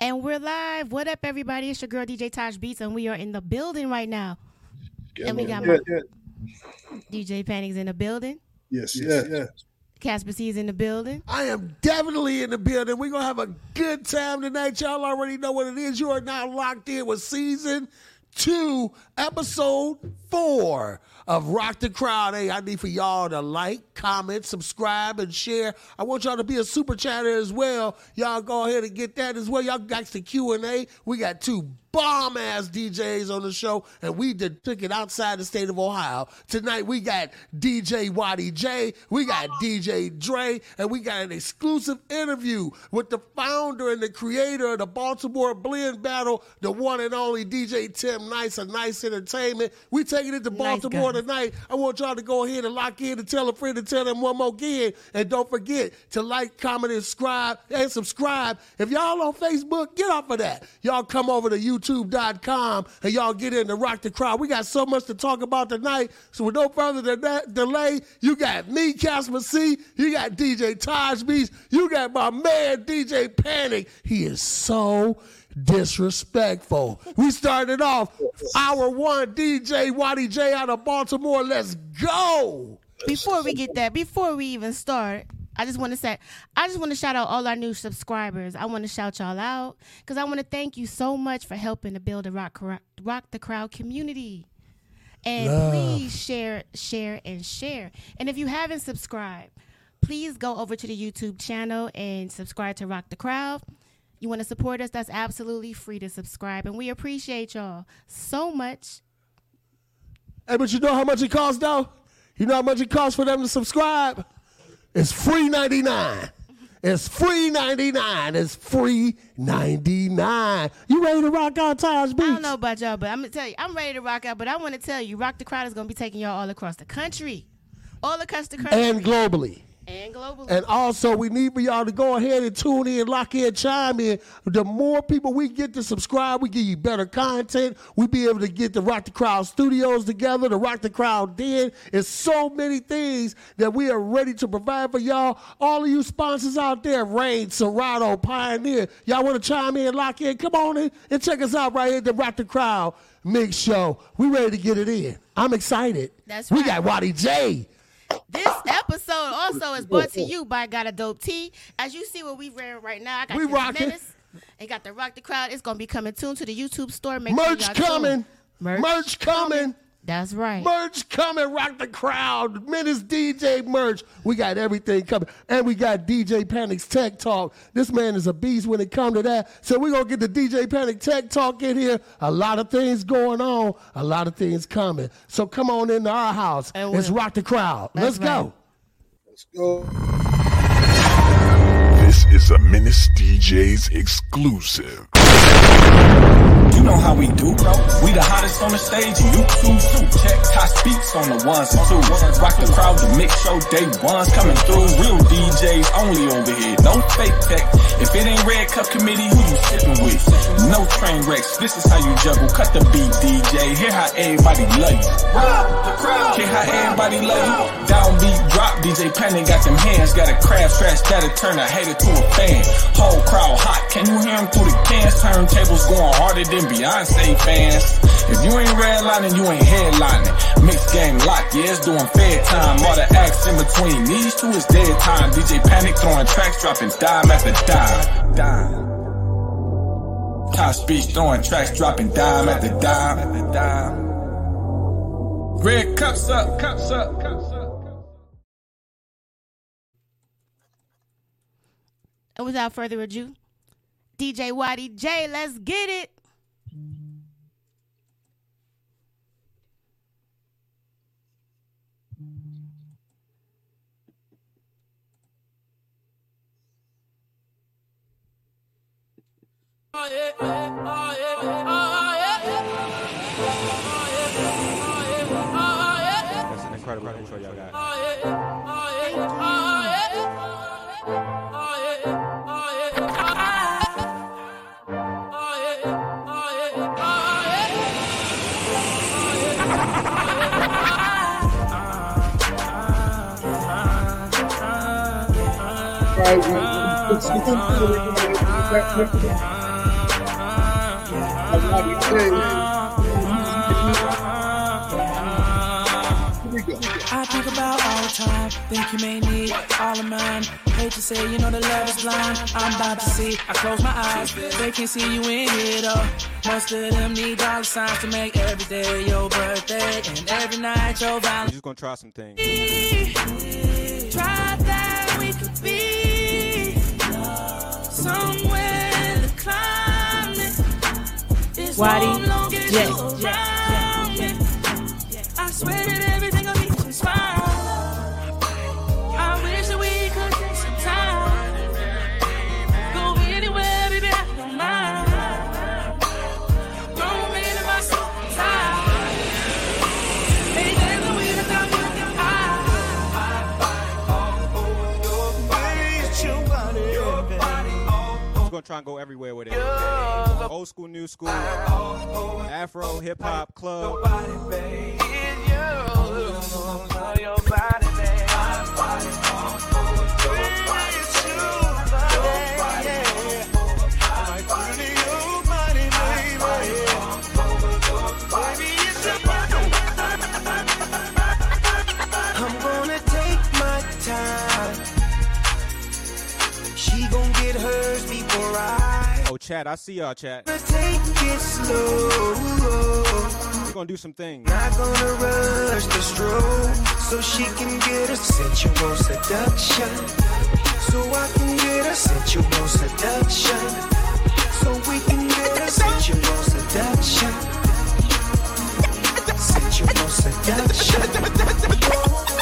And we're live. What up, everybody? It's your girl DJ Taj Beats, and we are in the building right now. and we got my DJ Panic's in the building. Yes, yes, yes. Casper C is in the building. I am definitely in the building. We're gonna have a good time tonight. Y'all already know what it is. You are now locked in with season two, episode four of Rock the Crowd. Hey, I need for y'all to like, comment, subscribe, and share. I want y'all to be a super chatter as well. Y'all go ahead and get that as well. Y'all got the Q and A. We got two bomb ass DJs on the show, and we did, took it outside the state of Ohio. Tonight we got DJ Watty Jay, we got DJ Dre, and we got an exclusive interview with the founder and the creator of the Baltimore Blend Battle, the one and only DJ Tim Nice of Nice Entertainment. We taking it to Nice Baltimore guy. Tonight. I want y'all to go ahead and lock in and tell a friend and tell them one more again. And don't forget to like, comment, and subscribe and subscribe. If y'all on Facebook, get off of that. Y'all come over to youtube.com and y'all get in to rock the crowd. We got so much to talk about tonight. So with no further than that delay, you got me, Casper C, you got DJ Taj Beats, you got my man DJ Panic. He is so disrespectful. We started off hour one, DJ Watty Jay out of Baltimore. Let's go. Before we get that, before we even start, I just want to say, I just want to shout out all our new subscribers. I want to shout y'all out because I want to thank you so much for helping to build a rock rock the crowd community. And Love. please share, share, and share. And if you haven't subscribed, please go over to the YouTube channel and subscribe to Rock the Crowd. You want to support us? That's absolutely free to subscribe, and we appreciate y'all so much. Hey, but you know how much it costs though? You know how much it costs for them to subscribe? It's free 99. It's free 99. It's free 99. You ready to rock out Taj Beats? I don't know about y'all, but I'm gonna tell you, I'm ready to rock out. But I want to tell you, Rock the Crowd is gonna be taking y'all all across the country, all across the country, And globally. And globally. And also, we need for y'all to go ahead and tune in, lock in, chime in. The more people we get to subscribe, we give you better content. We be able to get the Rock the Crowd studios together, the Rock the Crowd Den. It's so many things that we are ready to provide for y'all. All of you sponsors out there, Rane, Serato, Pioneer, y'all want to chime in, lock in? Come on in and check us out right here at the Rock the Crowd Mix Show. We ready to get it in. I'm excited. That's right. We got Waddy J. this episode also is brought to oh, oh. you by Got a Dope Tea. As you see what we wearing right now, I got We rocking. menace. And got the Rock the Crowd. It's gonna be coming soon to the YouTube store. Make sure Merch y'all coming. Merch, Merch coming. That's right. Merch coming, rock the crowd. Menace DJ merch. We got everything coming. And we got DJ Panic's Tech Talk. This man is a beast when it comes to that. So we're going to get the DJ Panic Tech Talk in here. A lot of things going on, a lot of things coming. So come on into our house. And Let's rock the crowd. That's Let's go. Let's go. This is a Menace DJs exclusive. You know how we do, bro. We the hottest on the stage, and you too, too. Check top speaks on the ones and twos. Rock the crowd, the mix show, day ones coming through. Real DJs only over here. No fake tech. If it ain't Red Cup Committee, who you sipping with? No train wrecks. This is how you juggle. Cut the beat, DJ. Hear how everybody love you. Rock the crowd. Hear how everybody love you. Downbeat drop. DJ Panic got them hands. Got a crash trash that'll turn a hater to a fan. Whole crowd hot. Can you hear him through the cans? Turntables going harder than Beyonce fans. If you ain't redlining, you ain't headlining. Mixed game lock, yeah, it's doing fair time. All the acts in between these two is dead time. DJ Panic throwing tracks, dropping dime after dime. Dime. Taj Beats throwing tracks, dropping dime after dime. Red cups up, cups up, cups up. And without further ado, DJ Watty Jay, let's get it. That's an incredible intro y'all. Right, I think about all the time. Think you may need all of mine. Hate to say, you know the love is blind. I'm about to see. I close my eyes. They can see you in here though. Most of them need dollar signs to make every day your birthday and every night your We're Valentine's. just gonna try some things. Watty, no longer Jet, around Jet. I swear We're gonna try and go everywhere with it. Old school, new school, Afro, hip hop, club. I'm chat, I see y'all, chat. take it slow. We're gonna do some things. Not gonna rush the stroke so she can get a sensual seduction. So I can get a sensual seduction. So we can get a sensual seduction. Sensual seduction.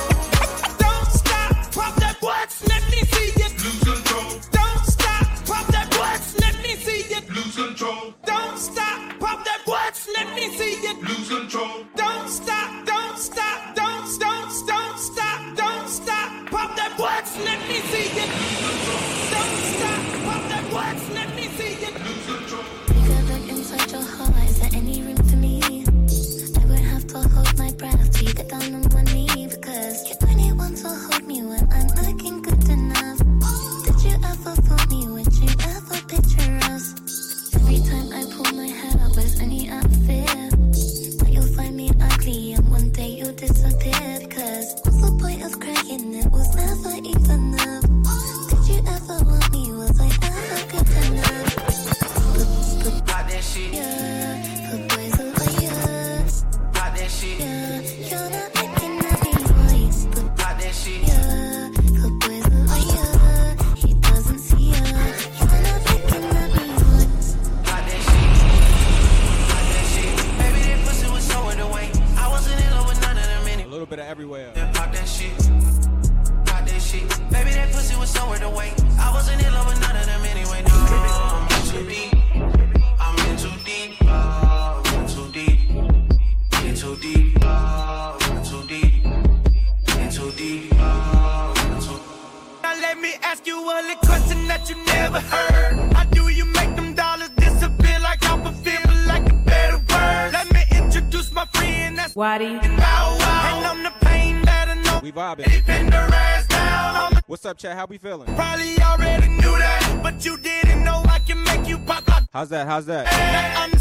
Chat? How we feeling? probably already knew that, but you didn't know I can make you pop How's that? How's that? that.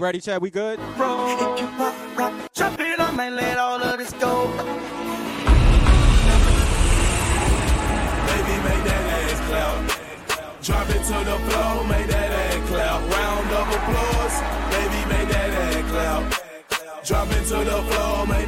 Ready, chat? We good? Bro, if you pop, rock, jump it, I might let all of this go. Baby, make that ass clap. Drop it to the floor, make that ass clap. Round of applause, baby, make that ass clap. Drop it to the floor, make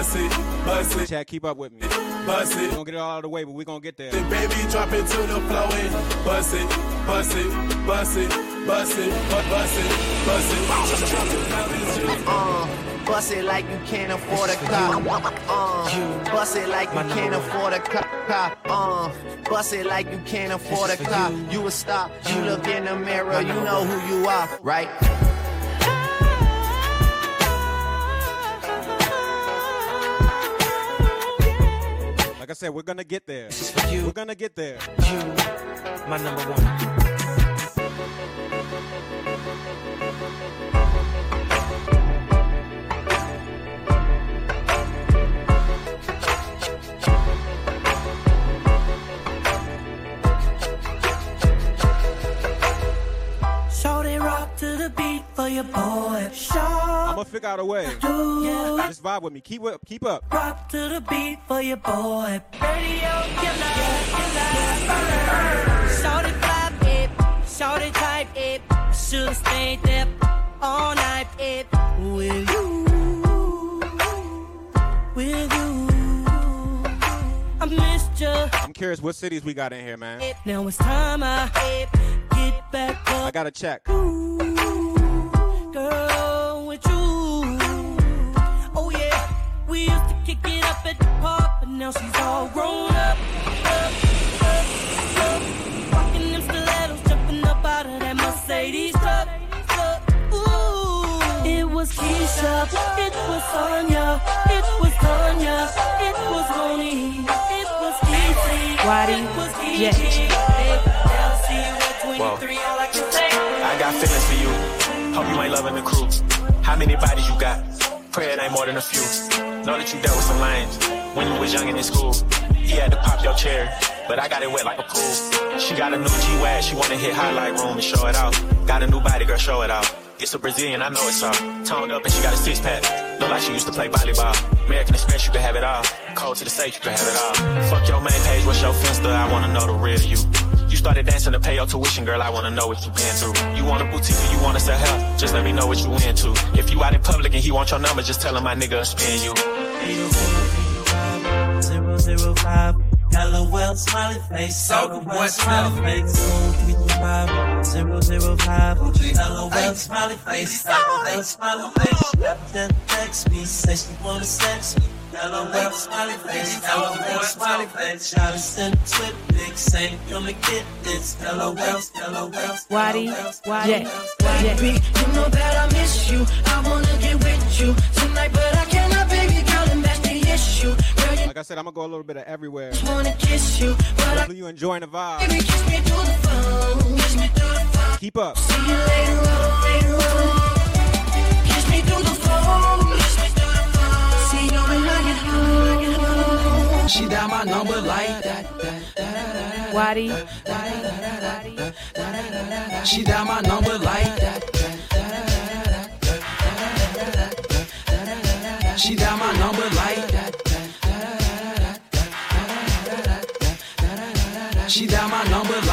bust it, bust it, Chat, keep up with me. bust We it. gonna get it all out of the way, but we gonna get there. Baby, drop it to the floor and bust it, bust it, bust it, bust it, bu- bust it, bust it. Uh, bust it like you can't afford a car. Uh, bust it like you can't afford a car. car. Uh, bust it like you can't afford a car. You a star. You look in the mirror, you know who you are, right? Like I said, we're gonna get there. This is for you. We're gonna get there. You, my number one. For your boy. Show I'm gonna figure out a way. you Just vibe with me. Keep up. Keep up. rock to the beat for your boy. Radio killer, killer. Show they clap it, show they type it. Should've stayed there all night. It with you, with you. I missed you. I'm curious what cities we got in here, man. Now it's time I get back up. I gotta check. Girl, with you. Oh yeah, we used to kick it up at the park, but now she's all grown up, up, up, up. Rocking them stilettos, jumping up out of that Mercedes truck. truck. Ooh, it was Keisha, it was Sonya, it was Tanya, it was Moni, it was Easy, Watty, it was Jet. Gigi. LC, Whoa. 23, all I can say. I got feelings for you. Hope you ain't loving the crew. How many bodies you got? Pray it ain't more than a few. Know that you dealt with some lames when you was young and in school. He had to pop your chair, but I got it wet like a pool. She got a new G-Wag, she wanna hit highlight room and show it out. Got a new body, girl, show it out. It's a Brazilian, I know it's all. Toned up and she got a six pack. Look like she used to play volleyball. American Express, you can have it all. Cold to the safe, you can have it all. Fuck your main page, what's your finsta? I wanna know the real you. You started dancing to pay your tuition, girl. I wanna know what you been through. You want a boutique or you wanna sell health? Just let me know what you into. If you out in public and he want your number, just tell him my nigga will spin you. Zero zero five. LOL smiley face. So the boy smiley face. Zero five. Zero zero five. LOL smiley face. LOL smiley face. Then text me, say she wanna sex me. LOL smiley face. LOL smiley face. Shawty send twit pics, say come and get this. LOL, LOL. Watty, Jet, Baby, you know that I miss you. I wanna get with you tonight, but I cannot, baby girl, and that's the issue. Girl, you Like I said, I'm gonna go a little bit of everywhere. just wanna kiss you, but I Hopefully you enjoying the vibe. baby kiss me through the phone, kiss me through the phone. Keep up. See you later on, later on. Kiss me through the phone, She dial my number like that. Watty, She dial my number like that. She dial my number like that. She dial my number like number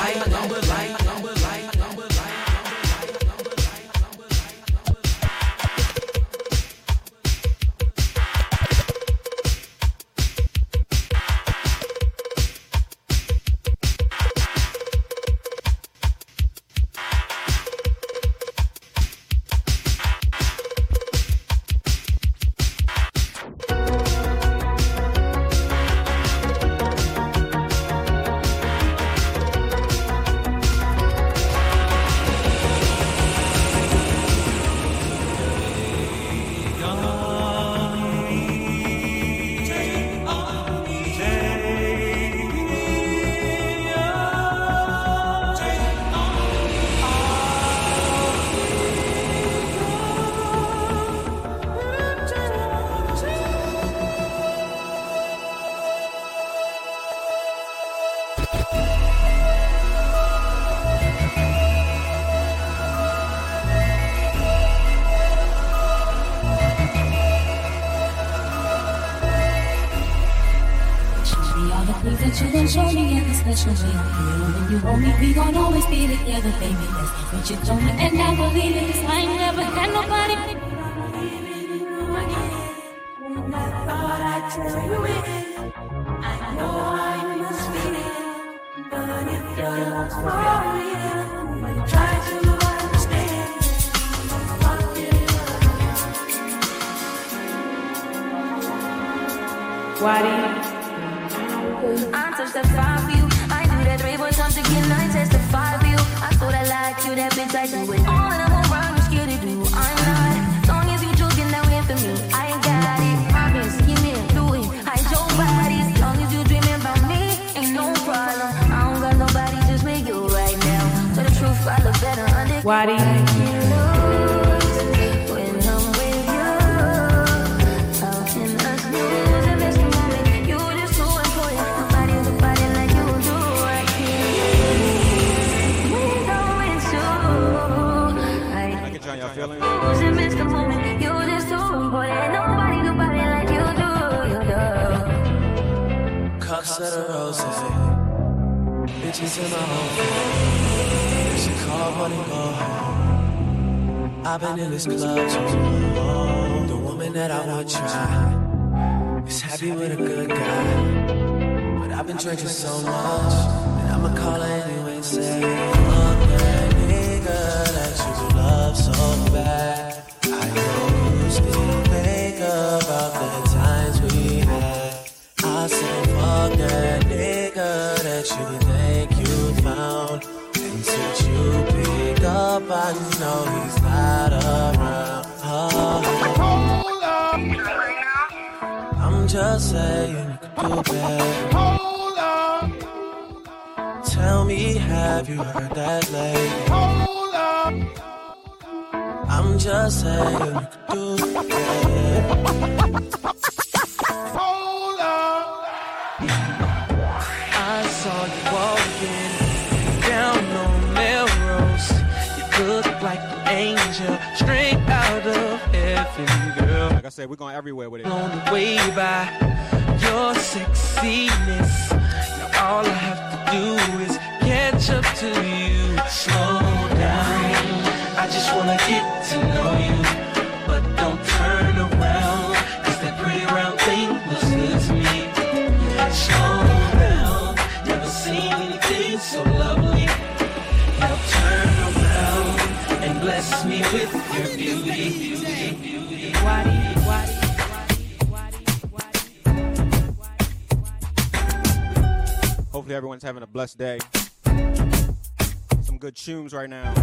Some right now.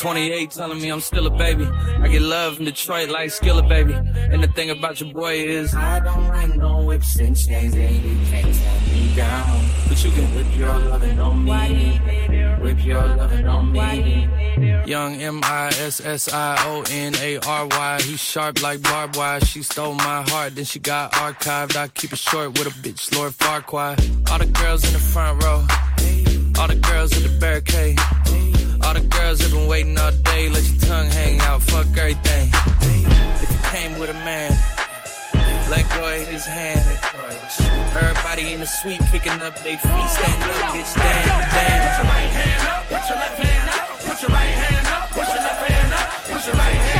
28, telling me I'm still a baby. I get love in Detroit like Skilla, baby. And the thing about your boy is I don't like no whips and chains, and you can't tie me down. But you can whip your loving on me. Whip your loving on me. Young M I S S I O N A R Y. He sharp like barbed wire. She stole my heart, then she got archived. I keep it short with a bitch, Lord Farquhar. All the girls in the front row. All the girls at the barricade. All the girls have been waiting all day. Let your tongue hang out. Fuck everything. If you came with a man, let go of his hand. Everybody in the suite kicking up their feet. Stand up, bitch. Damn, damn. Put your right hand up. Put your left hand up. Put your right hand up. Put your left hand up. Put your right hand up.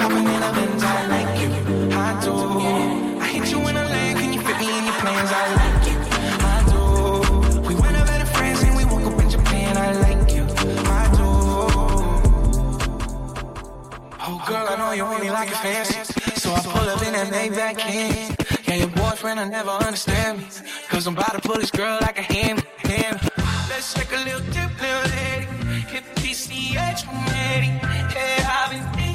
shopping in a Benz, I like you. I do. I hit you in a lane, can you fit me in your plans? I like you. I do. We went out better friends and we woke up in Japan. I like you. I do. Oh girl, I know you only like it fancy. So I pull up in that Maybach can. Yeah, your boyfriend will never understand me. Cause I'm about to pull this girl like a hand. Let's take a little dip, little lady. Hit PCH from Eddie. Yeah, I've been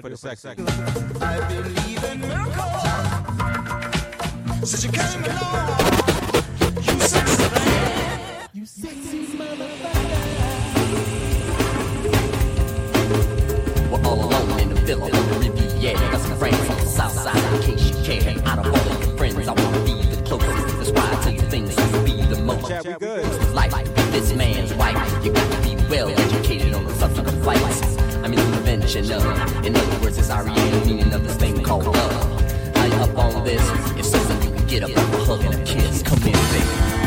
for the sex. I believe in miracles. Since you came along, you sexy thing. You sexy We're alone in the villa Riviera. Got some friends on the south side in case you care. Out of all of your friends, I wanna be the closest. That's why I tell you things you be the most. Chat, we good. Life, this man's wife. You got to be well educated on the subject of fights. I mean, the prevention of. In other words, it's R.E.A. meaning of this thing called love. Are you up on this? If so, then you can get up a hug and a kiss. Come in, baby.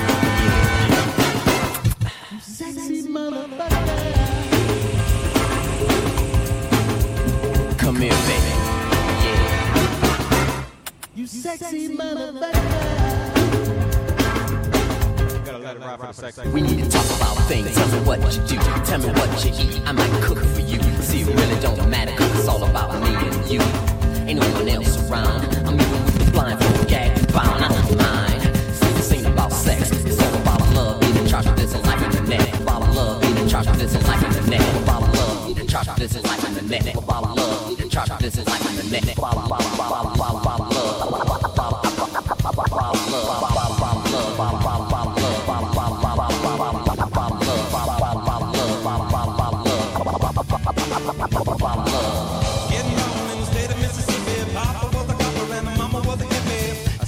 Sexy motherfucker. Gotta let it ride for the sex. We need to talk about things. Tell me what you do. Tell me what you eat. I might cook for you. See, it really don't matter 'cause it's all about me and you. Ain't no one else around. I'm even with the blindfold, gagged and bound. I don't mind. See, this ain't about sex. It's all about love. Being in charge of this and life in the net. About love. Being in charge of this and life in the net. About love. Being in charge of this and life in the net. About love. Being in charge of this and life in the net. About love.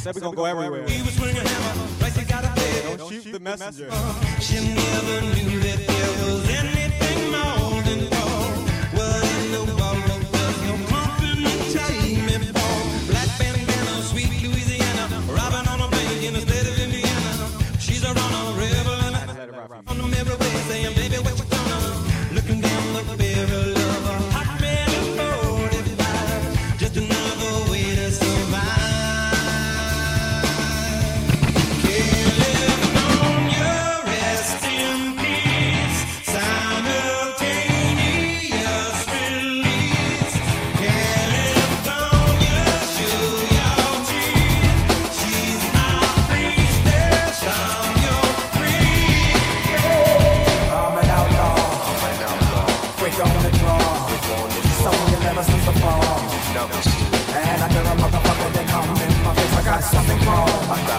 Said we gonna go everywhere. He was swinging a hammer, price you gotta pay. Don't shoot the messenger. She never knew that there was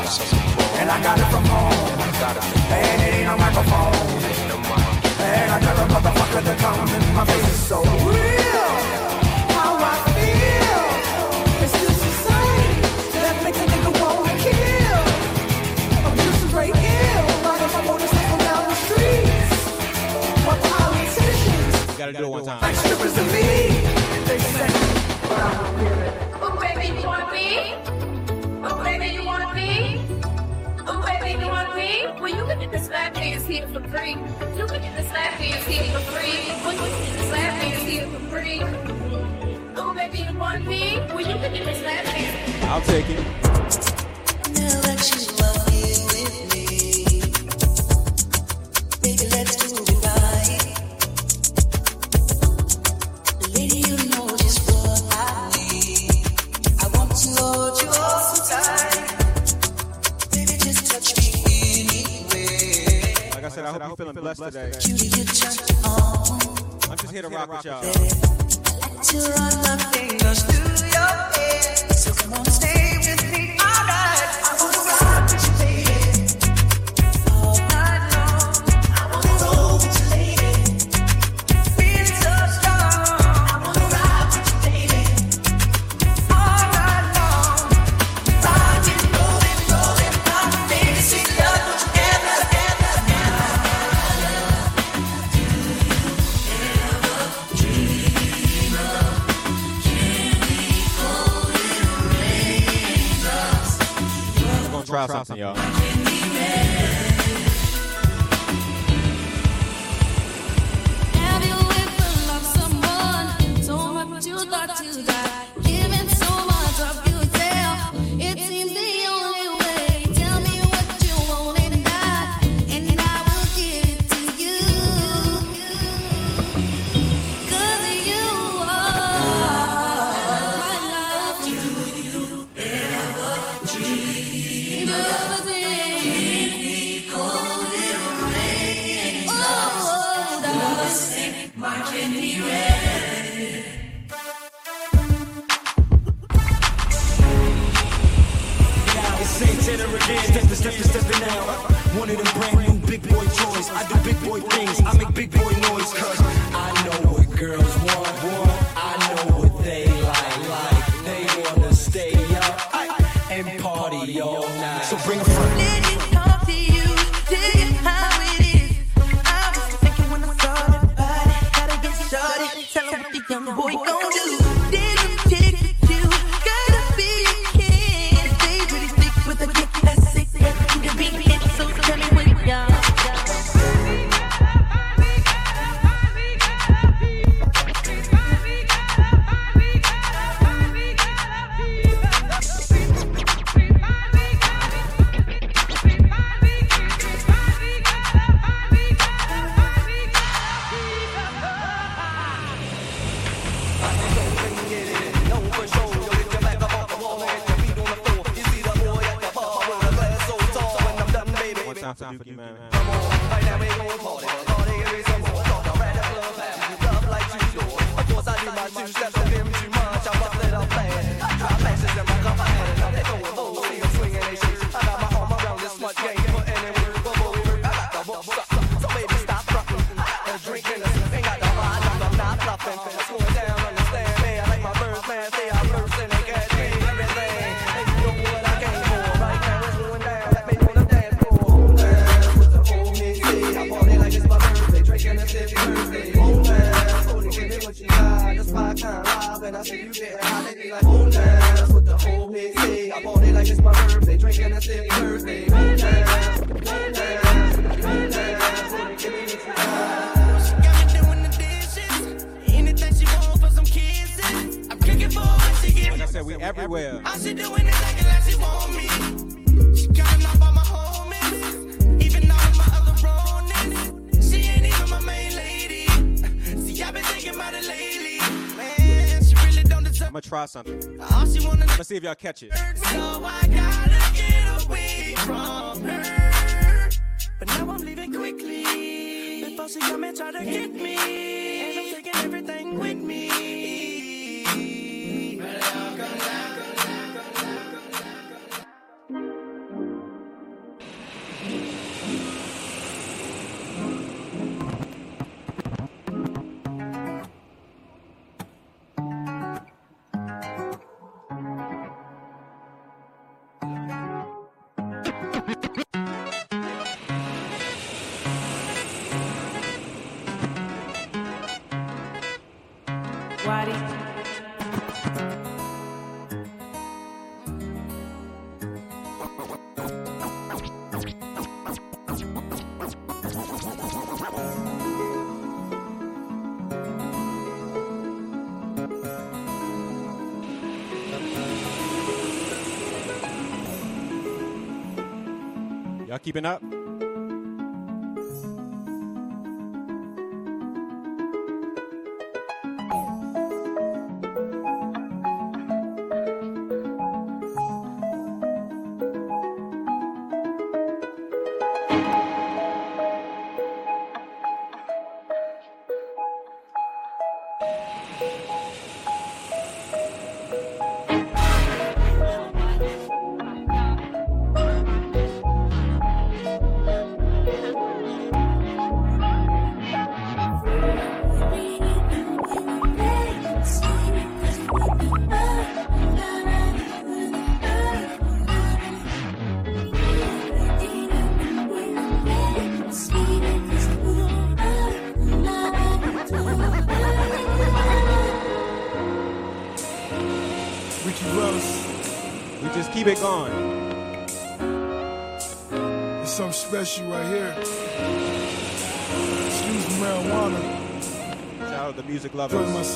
And I got it from home. And it ain't a microphone. For free. For free. For free. Oh baby, you want me? Well, you can get. I'll take it. Rock with y'all. Y'all catch it. Keeping up?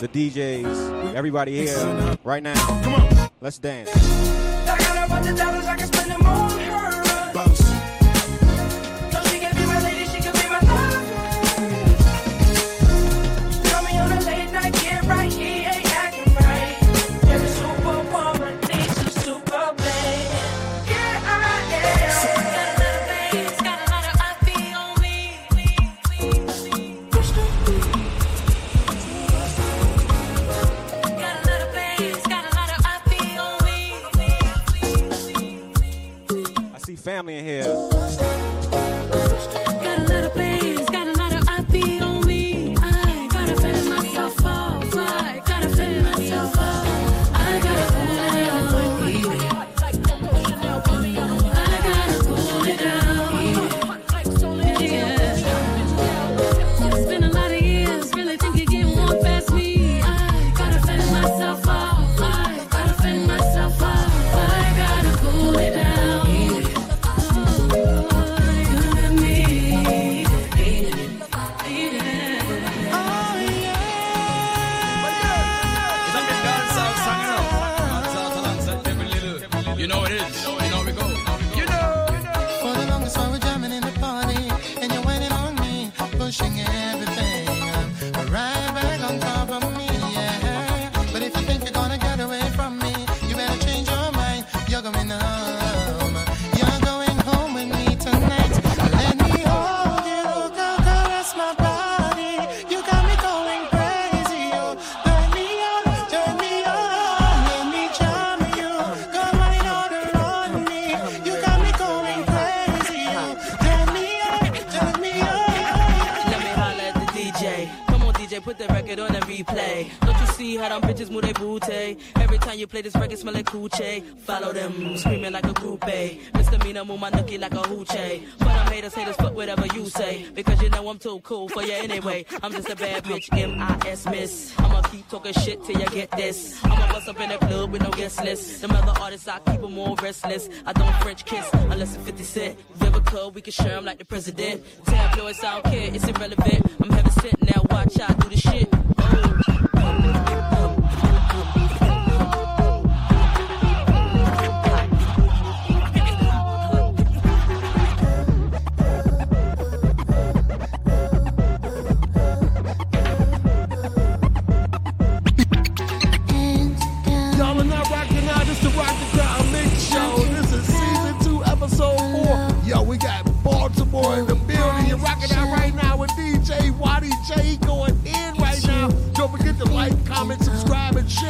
The DJs, everybody here right now. Come on, let's dance. Play this record, smell like coochie. Follow them, screaming like a groupie. Mr. Misdemeanor, move my nookie like a hoochie. But I'm haters, haters, fuck whatever you say. Because you know I'm too cool for you anyway. I'm just a bad bitch, M-I-S miss. I'ma keep talking shit till you get this. I'ma bust up in the club with no guest list. Them other artists, I keep them more restless. I don't French kiss unless it's 50 Cent. Vivica, we can share 'em like the president. Tabloids, I don't care, it's irrelevant. I'm heaven sent, now watch I do the shit.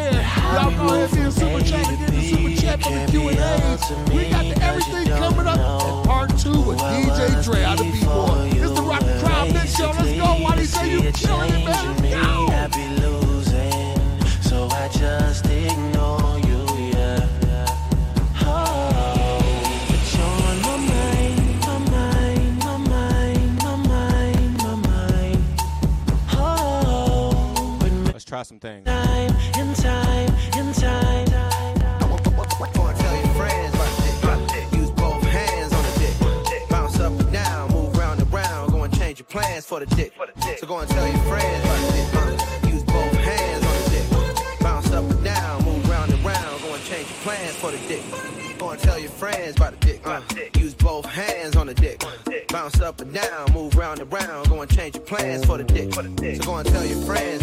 Subscribe. Y'all go ahead and be a super chat and get the super chat for the Q&A. We got the everything coming up in part two with DJ Dre out of B-Boy. It's the Rock the Crowd Mix Show. Let's go, Watty Jay. You killing it, man. Yo. I be losing, so I just ignore you, yeah. Oh, but you're on my mind, my mind, my mind, my mind, my mind. Oh, Let's try some things. Time, in time, in time. Tell your friends about the dick. Use both hands on the dick. Bounce up and down, move round and round. Go and change your plans for the dick. So go and tell your friends about the dick. Use both hands on the dick. Bounce up and down, move round and round. Go and change your plans for the dick. Go and tell your friends about the dick. Uh, use both hands on the dick. Bounce up and down, move round and round. Go and change your plans for the dick. So go and tell your friends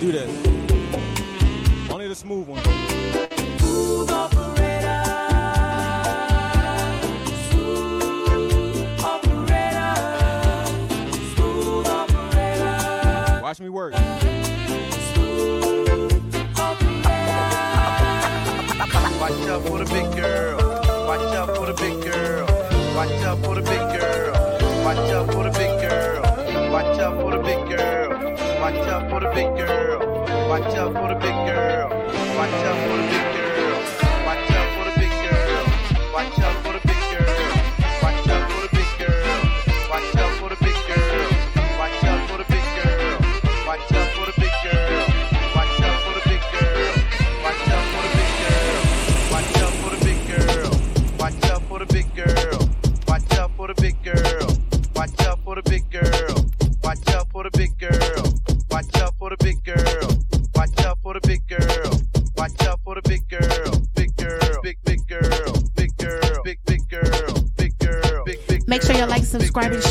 do this. Only the smooth one. Smooth operator. Smooth operator. Smooth operator. Watch me work. Watch out for the big girl. Watch out for the big girl. Watch out for the big girl. Watch out Watch out for the big girl. Watch out for the big girl. Watch out for the big girl. subscribe and share.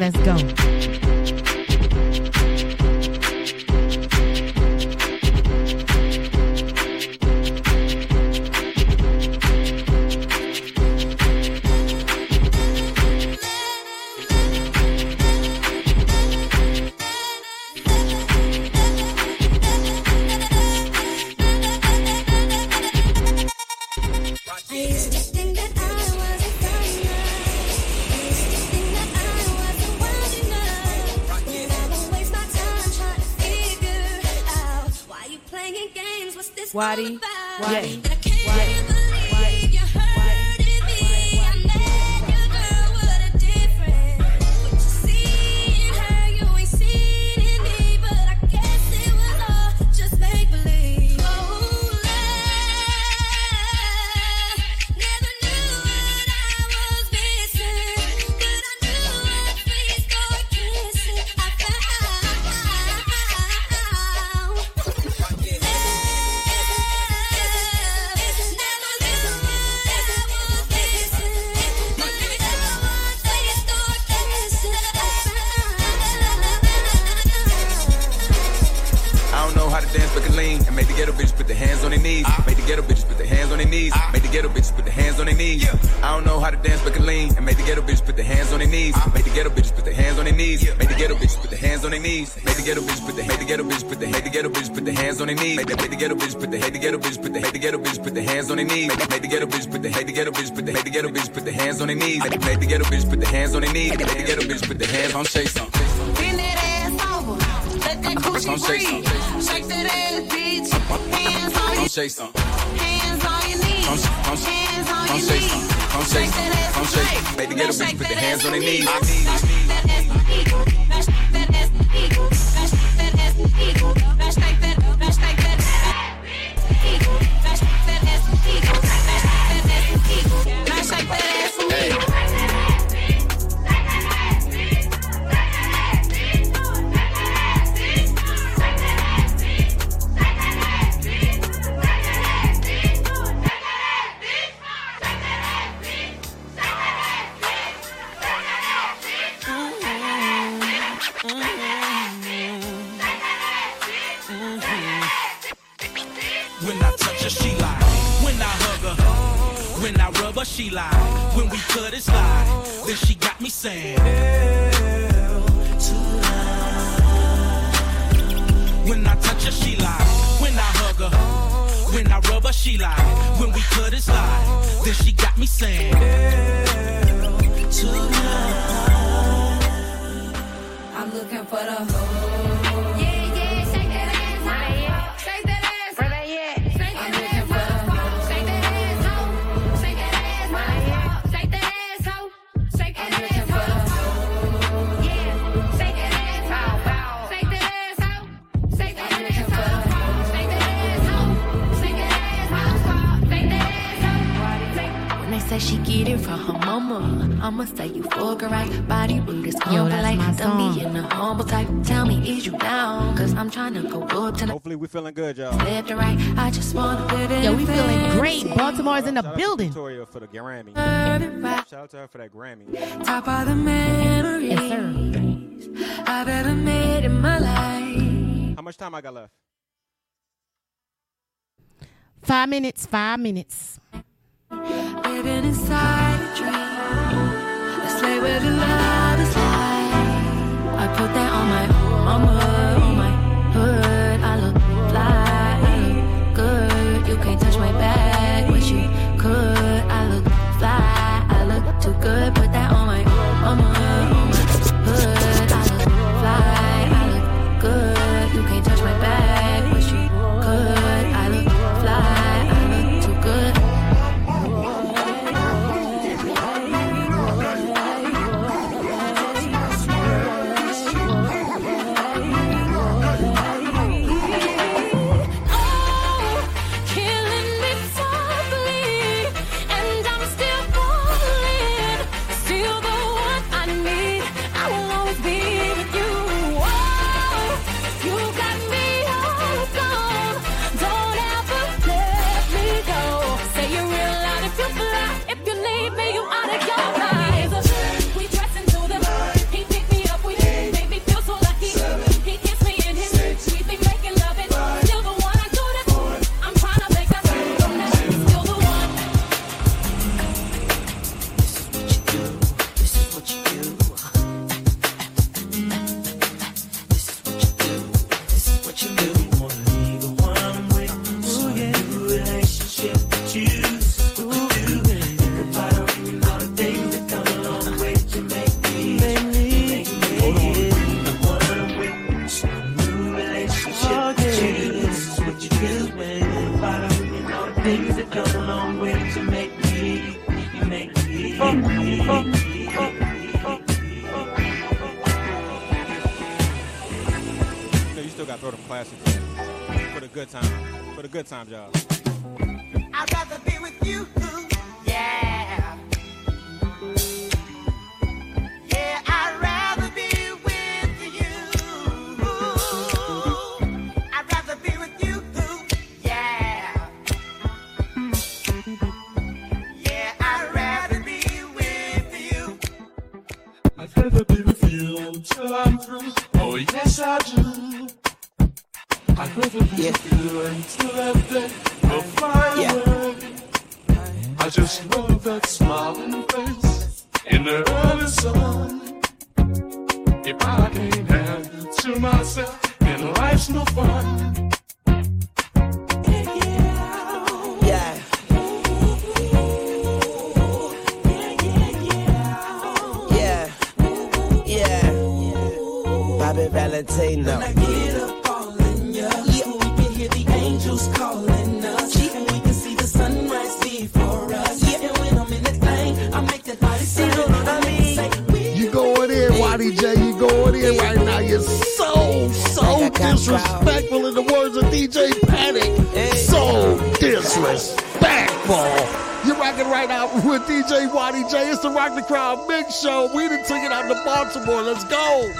Let's go. their knees. Make the ghetto bitch put the hands on their knees. Make the ghetto bitch put the hands on Shay something. Bend that ass over. Let that coochie breathe. Shake that ass, bitch. Hands on your knees. Hands on your knees. Hands on your knees. Shake that ass, baby. Get a bitch, put their hands on their knees. feeling good, y'all. Left right, I just wanna live it. Yo, we feeling great. Baltimore's in the Shout out to building. For the Grammy. Shout out to her for that Grammy. Top the memories Yes, sir. I've ever made in my life. How much time I got left? Five minutes, five minutes. Living inside a dream. Let's where the love is. I put that on my. Throw them classics for the good time. For the good times, y'all. I'd rather be with you. You going in, YDJ? You going in right now? You're so, so disrespectful in the words of DJ Panic. So disrespectful. You're rocking right out with DJ YDJ. It's the Rock the Crowd Big Show. We done took it out to Baltimore. Let's go.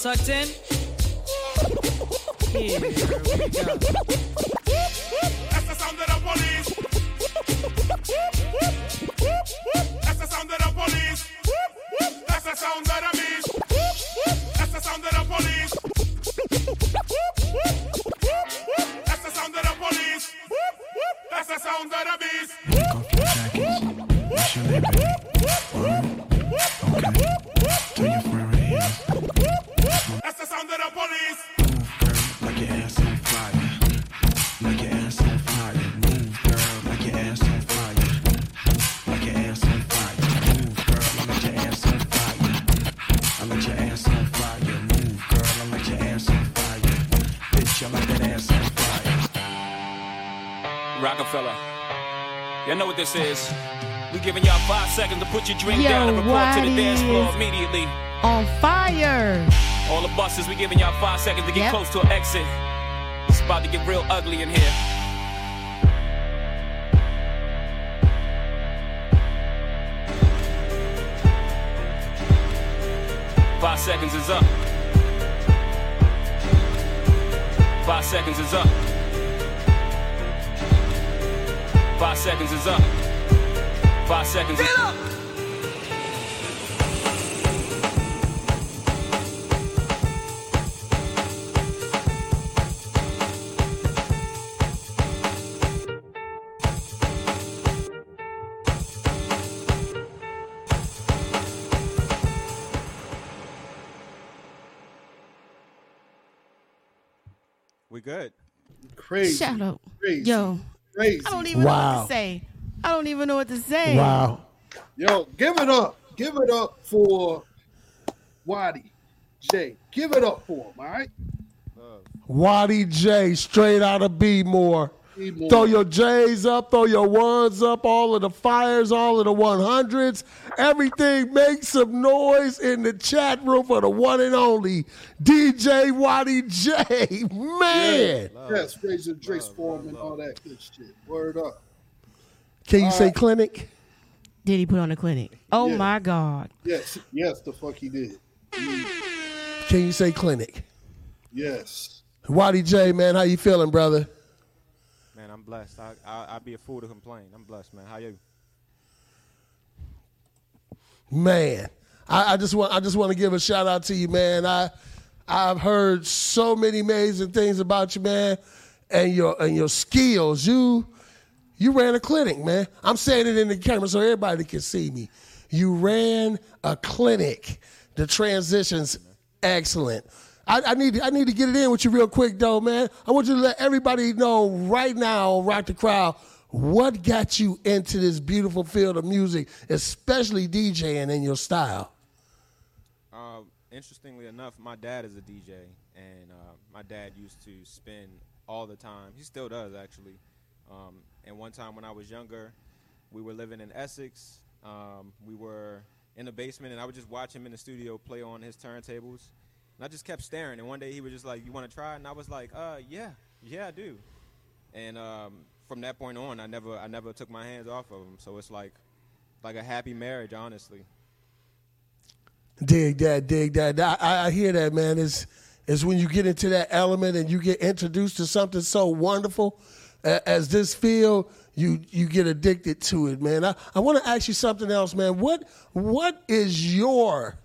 Tucked in? Here we go. This is. We giving y'all five seconds to put your drink Yo, down and report to the dance floor immediately. On fire. All the buses, we giving y'all five seconds to get Yep. close to an exit. It's about to get real ugly in here. Five seconds is up. Five seconds is up. Five seconds is up. Five seconds is up. We good. Crazy. Shut up. Crazy. Yo. Crazy. I don't even know what to say. I don't even know what to say. Wow. Yo, give it up. Give it up for Watty Jay. Give it up for him, all right? Watty Jay, straight out of B more. B more. Throw your J's up, throw your ones up, all of the fires, all of the 100s. Everything make some noise in the chat room for the one and only DJ Watty Jay. Man. Yes, Fraser Drake's form and all that good shit. Word up. Can you All say right. clinic? Did he put on a clinic? Oh Yeah. my God. Yes, yes, the fuck he did. Can you say clinic? Yes. Watty Jay, man, how you feeling, brother? Blessed. I, I, I'd be a fool to complain. I'm blessed, man. How you? Man, I, I just want I just want to give a shout out to you, man. I I've heard so many amazing things about you, man, and your and your skills. You you ran a clinic, man. I'm saying it in the camera so everybody can see me. You ran a clinic. The transitions, excellent. I, I need I need to get it in with you real quick though, man. I want you to let everybody know right now, rock the crowd, what got you into this beautiful field of music, especially DJing in your style. Uh, interestingly enough, my dad is a DJ, and uh, my dad used to spin all the time. He still does, actually. Um, and one time when I was younger, we were living in Essex. Um, we were in the basement, and I would just watch him in the studio play on his turntables. And I just kept staring. And one day he was just like, "You want to try?" And I was like, "Uh, yeah, yeah, I do." And um, from that point on, I never, I never took my hands off of him. So it's like, like a happy marriage, honestly. Dig that, dig that. I, I- hear that, man. It's, it's when you get into that element and you get introduced to something so wonderful as this field, you you get addicted to it, man. I, I want to ask you something else, man. What what is your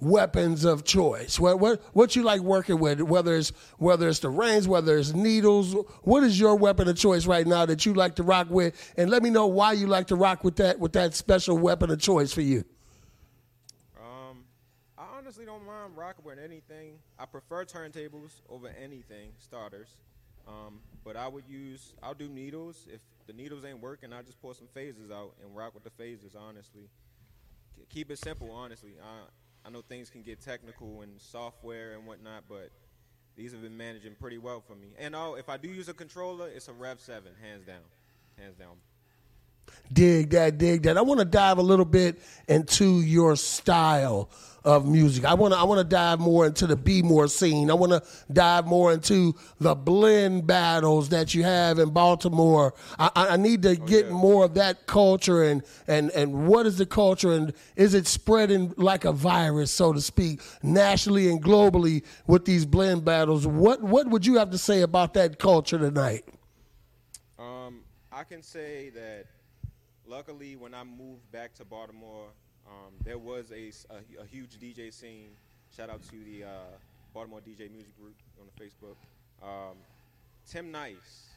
weapons of choice? What what what you like working with? Whether it's whether it's the Ranes, whether it's needles. What is your weapon of choice right now that you like to rock with? And let me know why you like to rock with that with that special weapon of choice for you. Um, I honestly don't mind rocking with anything. I prefer turntables over anything, starters. Um, but I would use, I'll do needles. If the needles ain't working, I'll just pull some phases out and rock with the phases, honestly. Keep it simple, honestly. I, I know things can get technical and software and whatnot, but these have been managing pretty well for me. And oh, if I do use a controller, it's a Rev 7, hands down. Hands down. Dig that, dig that. I want to dive a little bit into your style of music. I want to I want to dive more into the be more scene. I want to dive more into the blend battles that you have in Baltimore. I, I I need to get more of that culture and and and what is the culture and is it spreading like a virus, so to speak, nationally and globally with these blend battles? What what would you have to say about that culture tonight? Um, I can say that luckily when I moved back to Baltimore, um, there was a a huge DJ scene. Shout out to the uh, Baltimore DJ Music Group on the Facebook. Um, Tim Nice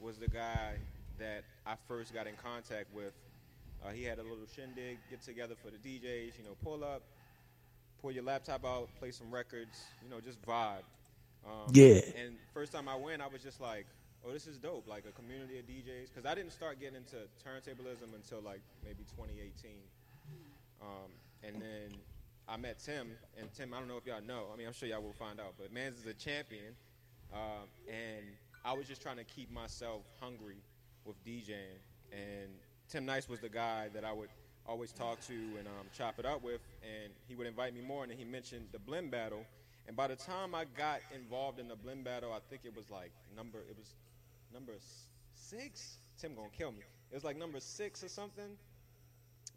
was the guy that I first got in contact with. Uh, he had a little shindig, get together for the DJs, you know, pull up, pull your laptop out, play some records, you know, just vibe. Um, Yeah. And first time I went, I was just like, oh, this is dope, like a community of DJs. Because I didn't start getting into turntablism until like maybe 2018. Um, and then I met Tim, and Tim, I don't know if y'all know. I mean, I'm sure y'all will find out. But Mans is a champion, um, and I was just trying to keep myself hungry with DJing. And Tim Nice was the guy that I would always talk to and um, chop it up with, and he would invite me more. And then he mentioned the blend battle. And by the time I got involved in the blend battle, I think it was like number it was number six. Tim gonna kill me. It was like number six or something.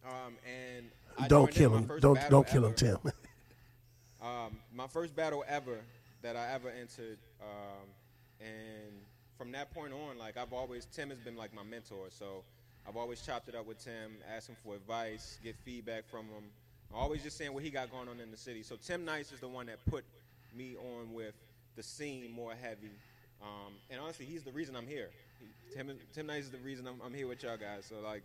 Um, and I Don't kill him. Don't don't kill him. Tim. Um, my first battle ever that I ever entered, um, and from that point on, like I've always Tim has been like my mentor. So I've always chopped it up with Tim, asked him for advice, get feedback from him. Always just saying what he got going on in the city. So Tim Nice is the one that put me on with the scene more heavy. Um, and honestly, he's the reason I'm here. He, Tim, Tim Nice is the reason I'm, I'm here with y'all guys. So like,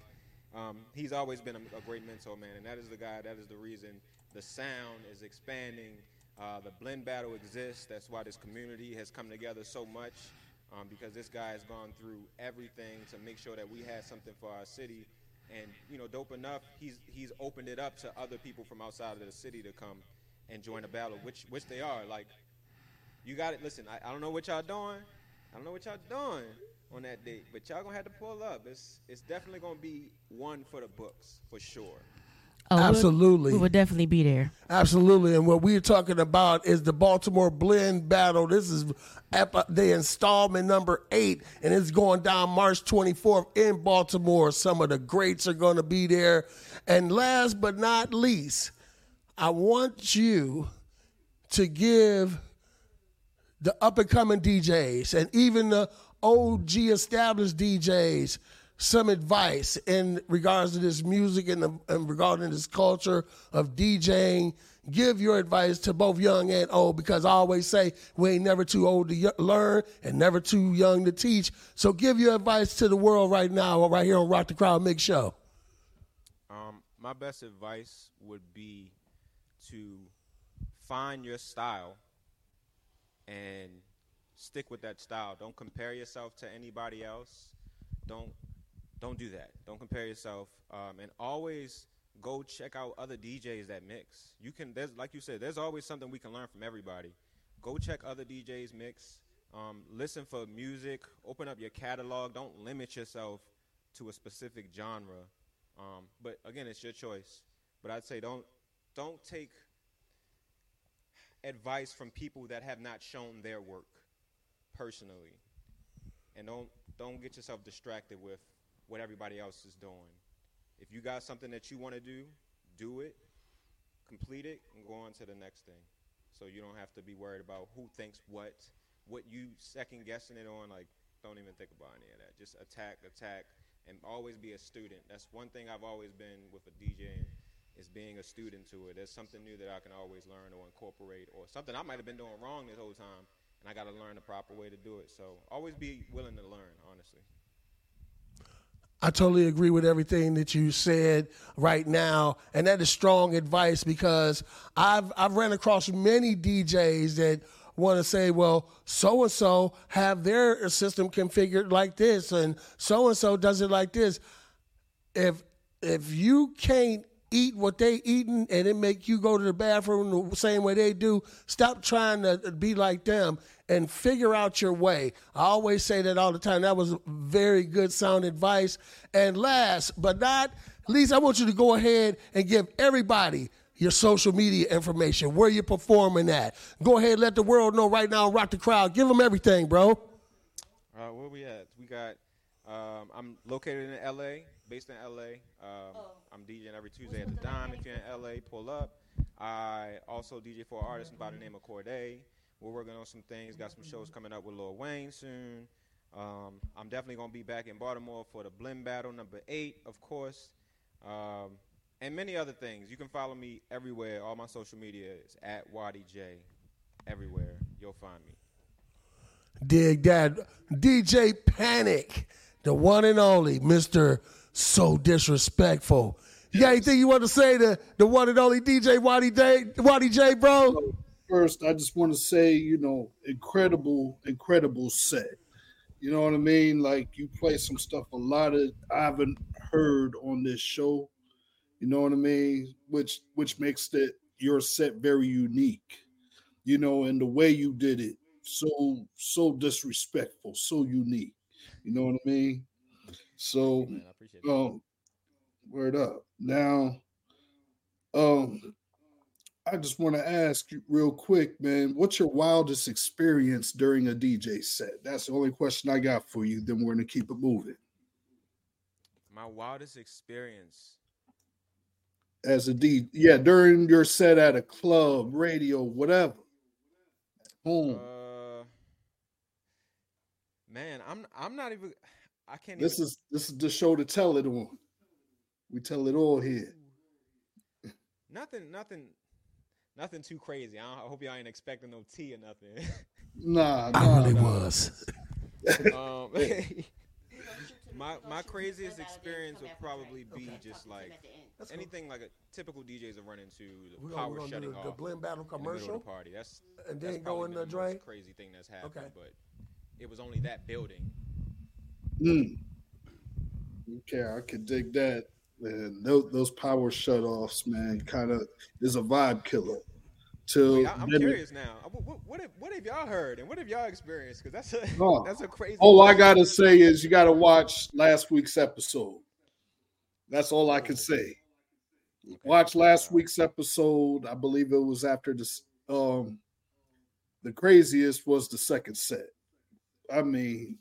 um, he's always been a, a great mentor, man, and that is the guy. That is the reason the sound is expanding. Uh, the blend battle exists. That's why this community has come together so much. Um, because this guy has gone through everything to make sure that we had something for our city, and you know, dope enough, he's he's opened it up to other people from outside of the city to come and join the battle, which which they are. Like, you got it. Listen, I, I don't know what y'all doing. I don't know what y'all doing on that date, but y'all gonna have to pull up. It's it's definitely gonna be one for the books for sure. Oh, Absolutely. we will definitely be there. Absolutely. And what we're talking about is the Baltimore Blend Battle. This is ep- the installment number eight, and it's going down March 24th in Baltimore. Some of the greats are going to be there. And last but not least, I want you to give the up and coming DJs and even the OG established DJs some advice in regards to this music and, the, and regarding this culture of DJing. Give your advice to both young and old because I always say we ain't never too old to learn and never too young to teach. So give your advice to the world right now, right here on Rock the Crowd Mix Show. Um, my best advice would be to find your style and stick with that style. Don't compare yourself to anybody else. Don't don't do that. Don't compare yourself. Um, and always go check out other DJs that mix. You can there's like you said, there's always something we can learn from everybody. Go check other DJs mix. Um, listen for music. Open up your catalog. Don't limit yourself to a specific genre. Um, but again, it's your choice. But I'd say don't don't take advice from people that have not shown their work personally, and don't don't get yourself distracted with what everybody else is doing. If you got something that you want to do, do it, complete it, and go on to the next thing. So you don't have to be worried about who thinks what, what you second guessing it on. Like, don't even think about any of that. Just attack, attack, and always be a student. That's one thing I've always been with a DJing is being a student to it. There's something new that I can always learn or incorporate, or something I might have been doing wrong this whole time, and I got to learn the proper way to do it. So always be willing to learn, honestly. I totally agree with everything that you said right now, and that is strong advice because I've I've ran across many DJs that want to say, well, so and so have their system configured like this, and so and so does it like this. If if you can't eat what they eating and it make you go to the bathroom the same way they do, stop trying to be like them and figure out your way. I always say that all the time. That was very good sound advice. And last but not least, I want you to go ahead and give everybody your social media information, where you're performing at. Go ahead, let the world know right now, rock the crowd. Give them everything, bro. Uh, where we at? We got. Um, I'm located in LA, based in LA. Um, I'm DJing every Tuesday at the Dime. If you're in LA, pull up. I also DJ for an artist by the name of Cordae. We're working on some things. Got some shows coming up with Lil Wayne soon. Um, I'm definitely gonna be back in Baltimore for the Blend Battle number eight, of course, um, and many other things. You can follow me everywhere. All my social media is at Watty Jay. Everywhere you'll find me. Dig that. DJ Panic, the one and only Mr. So Disrespectful. You got anything you want to say to the one and only DJ Watty Jay, Watty Jay, bro? First, I just want to say, you know, incredible, incredible set. You know what I mean? Like you play some stuff a lot of I haven't heard on this show. You know what I mean? Which which makes it your set very unique. You know, and the way you did it, so so disrespectful, so unique. You know what I mean? So, um, word up. Now, um, I just want to ask you real quick, man. What's your wildest experience during a DJ set? That's the only question I got for you. Then we're gonna keep it moving. My wildest experience. As a D, yeah, during your set at a club, radio, whatever. Home. Uh, man, I'm I'm not even. I can't. this even, is this is the show to tell it on. We tell it all here. nothing, nothing, nothing too crazy. I, I hope y'all ain't expecting no tea or nothing. Nah, I really nah. was. um, my my craziest experience would probably be just like anything like a typical DJs have run into We're the gonna- power we're gonna shutting the- off the blend battle in the middle of commercial? the party. That's And that's then go in been the most drain? Crazy thing that's happened, Okay. but it was only that building. Mm. Okay, I could dig that. Man, those, those power shut-offs, man, kind of is a vibe killer. Till Wait, I, I'm then curious now. Uh, What, what, what, have, what have y'all heard and what have y'all experienced? Because that's a Oh. that's a crazy. All I gotta say is you gotta watch last week's episode. That's all I can say. Watch last week's episode. I believe it was after this. Um, the craziest was the second set. I mean,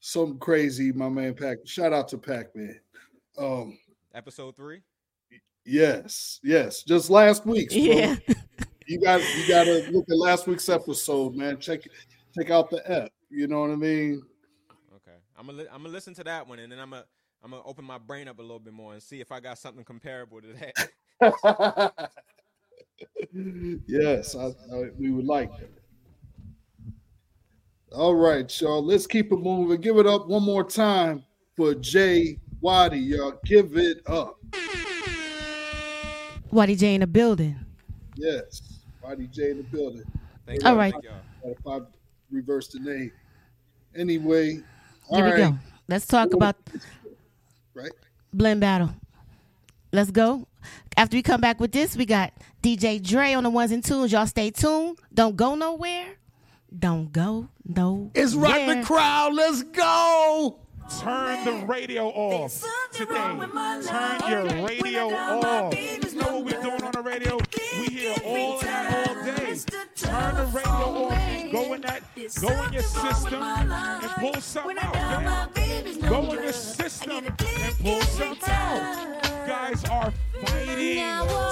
some crazy, my man Pac. Shout out to Pac Man. Um, episode three. yes, yes, just last week's. Bro. Yeah. you got you got to look at last week's episode, man. Check check out the app. You know what I mean? Okay, I'm gonna li- I'm gonna listen to that one and then I'm gonna I'm gonna open my brain up a little bit more and see if I got something comparable to that. yes, I, I, we would like that. All right, y'all. Let's keep it moving. Give it up one more time for Jay Watty, y'all. Give it up. Watty Jay in the building. Yes, Watty Jay in the building. Thank All right. If I reverse the name. Anyway, all Here we right. go. Let's talk about Right. blend battle. Let's go. After we come back with this, we got DJ Dre on the ones and twos. Y'all stay tuned. Don't go nowhere. Don't go no. It's rock the crowd. Let's go. Turn the radio off today. Turn your radio off. You know what we're doing on the radio? We hear all of all day. Turn the radio off go in that, go in your system and pull something out, man. Go in your system and pull something out. Guys are fighting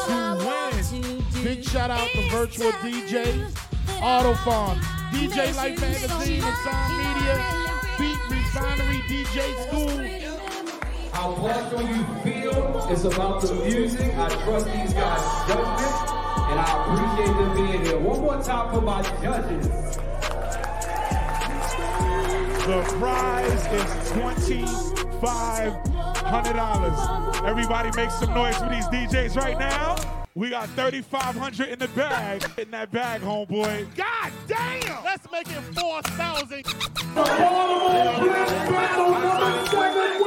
to win. Big shout out to Virtual DJ, Autofarm, DJ Life Magazine, and Sound Media, Beat Refinery, DJ School. How welcome you feel is about the music. I trust these guys' judgment, and I appreciate them being here. One more time for my judges. The prize is twenty-five hundred dollars. Everybody make some noise for these DJs right now. We got thirty-five hundred in the bag. In that bag, homeboy. God damn! Let's make it 4,000. The Baltimore Bridge Battle number seven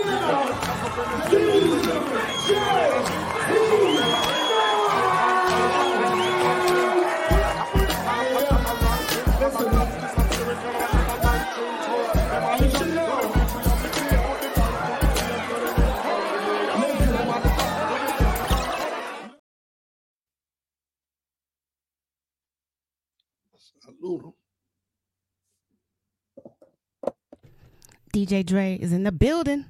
Salute 'em. DJ Dre is in the building.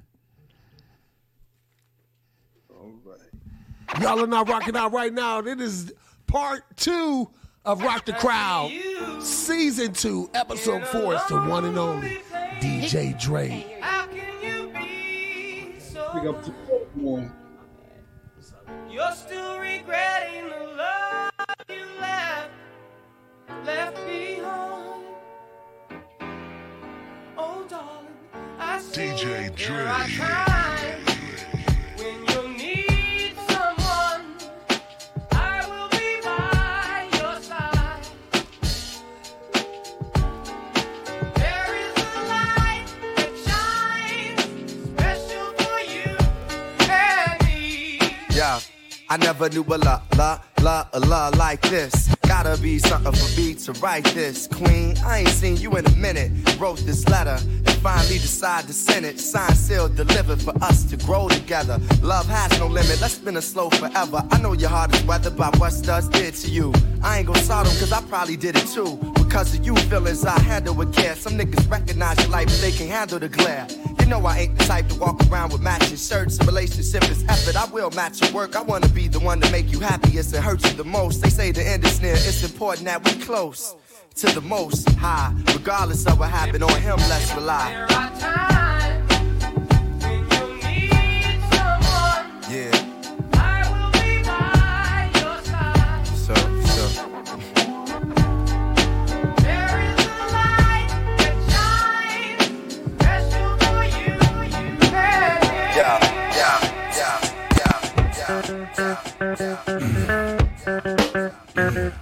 All right. Y'all are not rocking out right now. It is part two of Rock the Crowd, season two, episode four. It's the one and only DJ Dre. Pick up the one. You're still regretting the love you left, left behind. Me. Yeah, I never knew a la la la a la like this. Gotta be something for me to write this. Queen, I ain't seen you in a minute. Wrote this letter and finally decide to send it. Signed, sealed, delivered for us to grow together. Love has no limit. Let's spin it slow forever. I know your heart is weathered by what studs did to you. I ain't gonna sort 'em cause I probably did it too. Because of you feelings I handle with care. Some niggas recognize your life, but they can handle the glare. You know I ain't the type to walk around with matching shirts. A relationship is effort. I will match your work. I wanna be the one to make you happiest and hurt you the most. They say the end is near. It's important that we close to the most high. Regardless of what happened on him, let's rely. There are times when you need someone. Yeah, I will be by your side. so, so. There is a light that shines special for you, you. Yeah, yeah, yeah, yeah,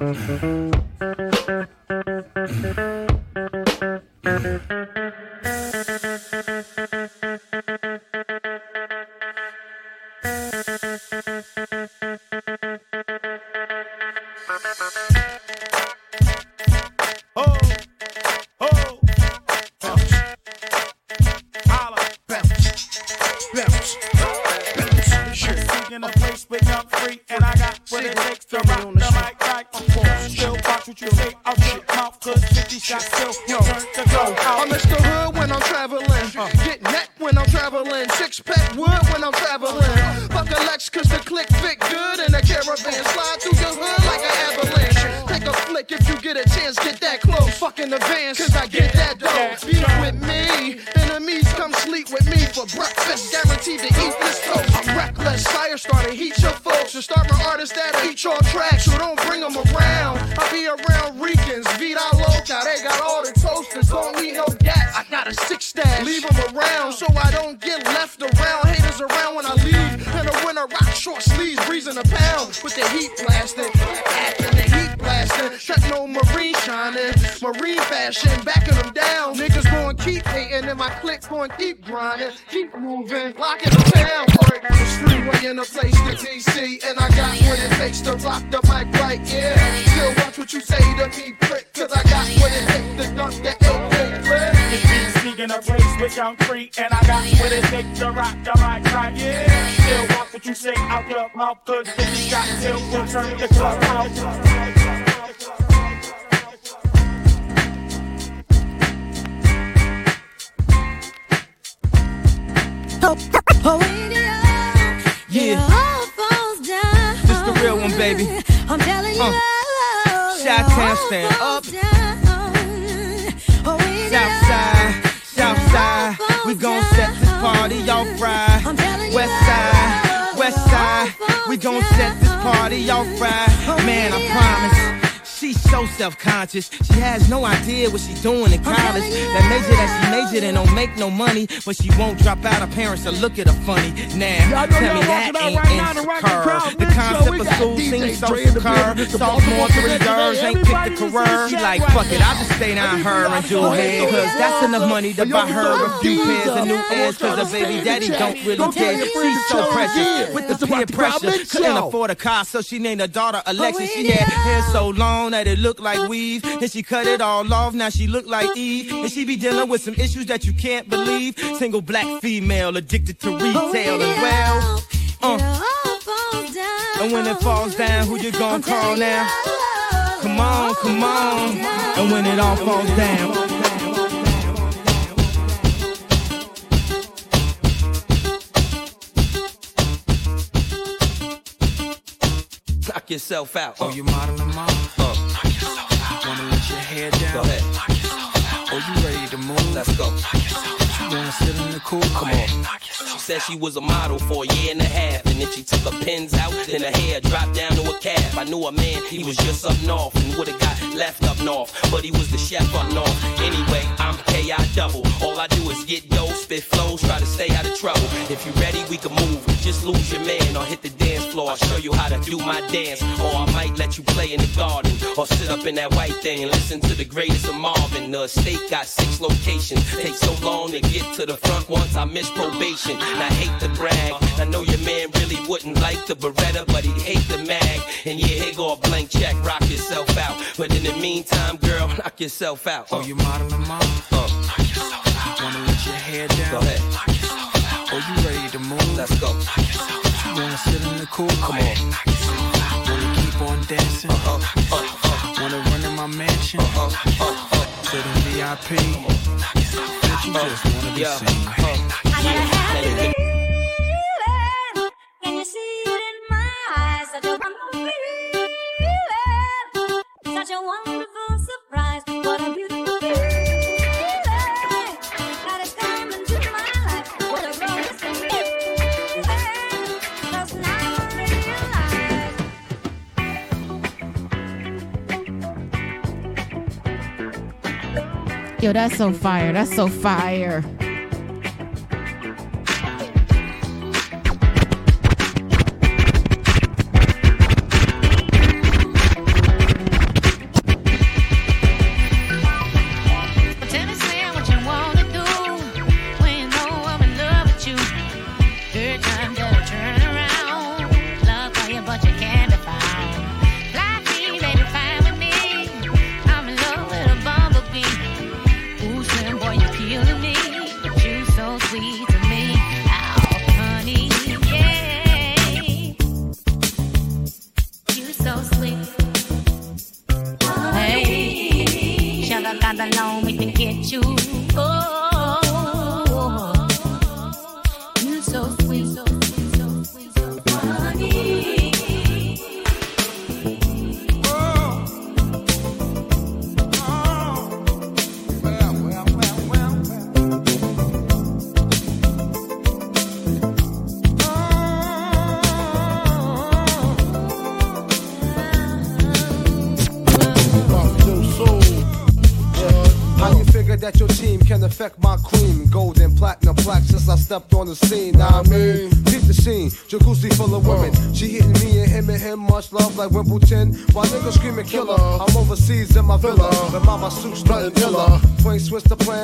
mm-hmm. Mm-hmm. She what she's doing in college. That major that she majored in don't make no money, but she won't drop out. Her parents will look at her funny. Now, know tell me that ain't right now to Rock the insecure. The concept of school seems so Dre in the secure. Sophomore Baltimore to reserves ain't picked in career. She like, fuck it, I'll just stay down her and do hair. Cause that's enough money to buy her a few pairs of new ears. Cause her baby daddy don't really care. She's so precious with the peer pressure. Couldn't afford a car, so she named her daughter Alexis. She had hair so long that it looked like weave. And she cut it all off, now she look like Eve. And she be dealing with some issues that you can't believe. Single black female addicted to retail and well. Uh. And when it falls down, who you gonna call now? Come on, come on. And when it all falls down. Knock yourself out. Oh, you modeling mom? Uh. Hair down? Go ahead. Knock yourself out. Oh, you ready to move? Let's go. Knock yourself out. You wanna sit in the cool? Come on. She said she was a model for a year and a half, and then she took her pins out, then her hair dropped down to a calf. I knew a man, he was just up north, and would've got left up north, but he was the chef up north. Anyway, I'm KI double. All I do is get dough, spit flows, try to stay out of trouble. If you ready, we can move. Just lose your man or hit the dance floor. I'll show you how to do my dance, or I might let you play in the garden, or sit up in that white thing and listen to the greatest of Marvin. The estate got six locations. Takes so long to get to the front once I miss probation. And I hate to brag. I know your man really wouldn't like the Beretta, but he'd hate the mag. And yeah, here go a blank check, rock yourself out. But in the meantime, girl, knock yourself out. Oh, you modeling mom? Uh. Knock yourself out. Wanna let your hair down? Go ahead. Knock yourself out. Oh, you ready to move? Let's go. Knock yourself out. You wanna sit in the cool? Come on. Knock yourself out. Wanna keep on dancing? Uh-huh. Uh-huh. Wanna run in my mansion? Uh-huh. Uh-huh. Sit in VIP? Just wanna be Yeah. seen. Uh-huh. Can you see it in my eyes? Such a wonderful feeling. Such a wonderful surprise. What a beautiful Yo, that's so fire. That's so fire.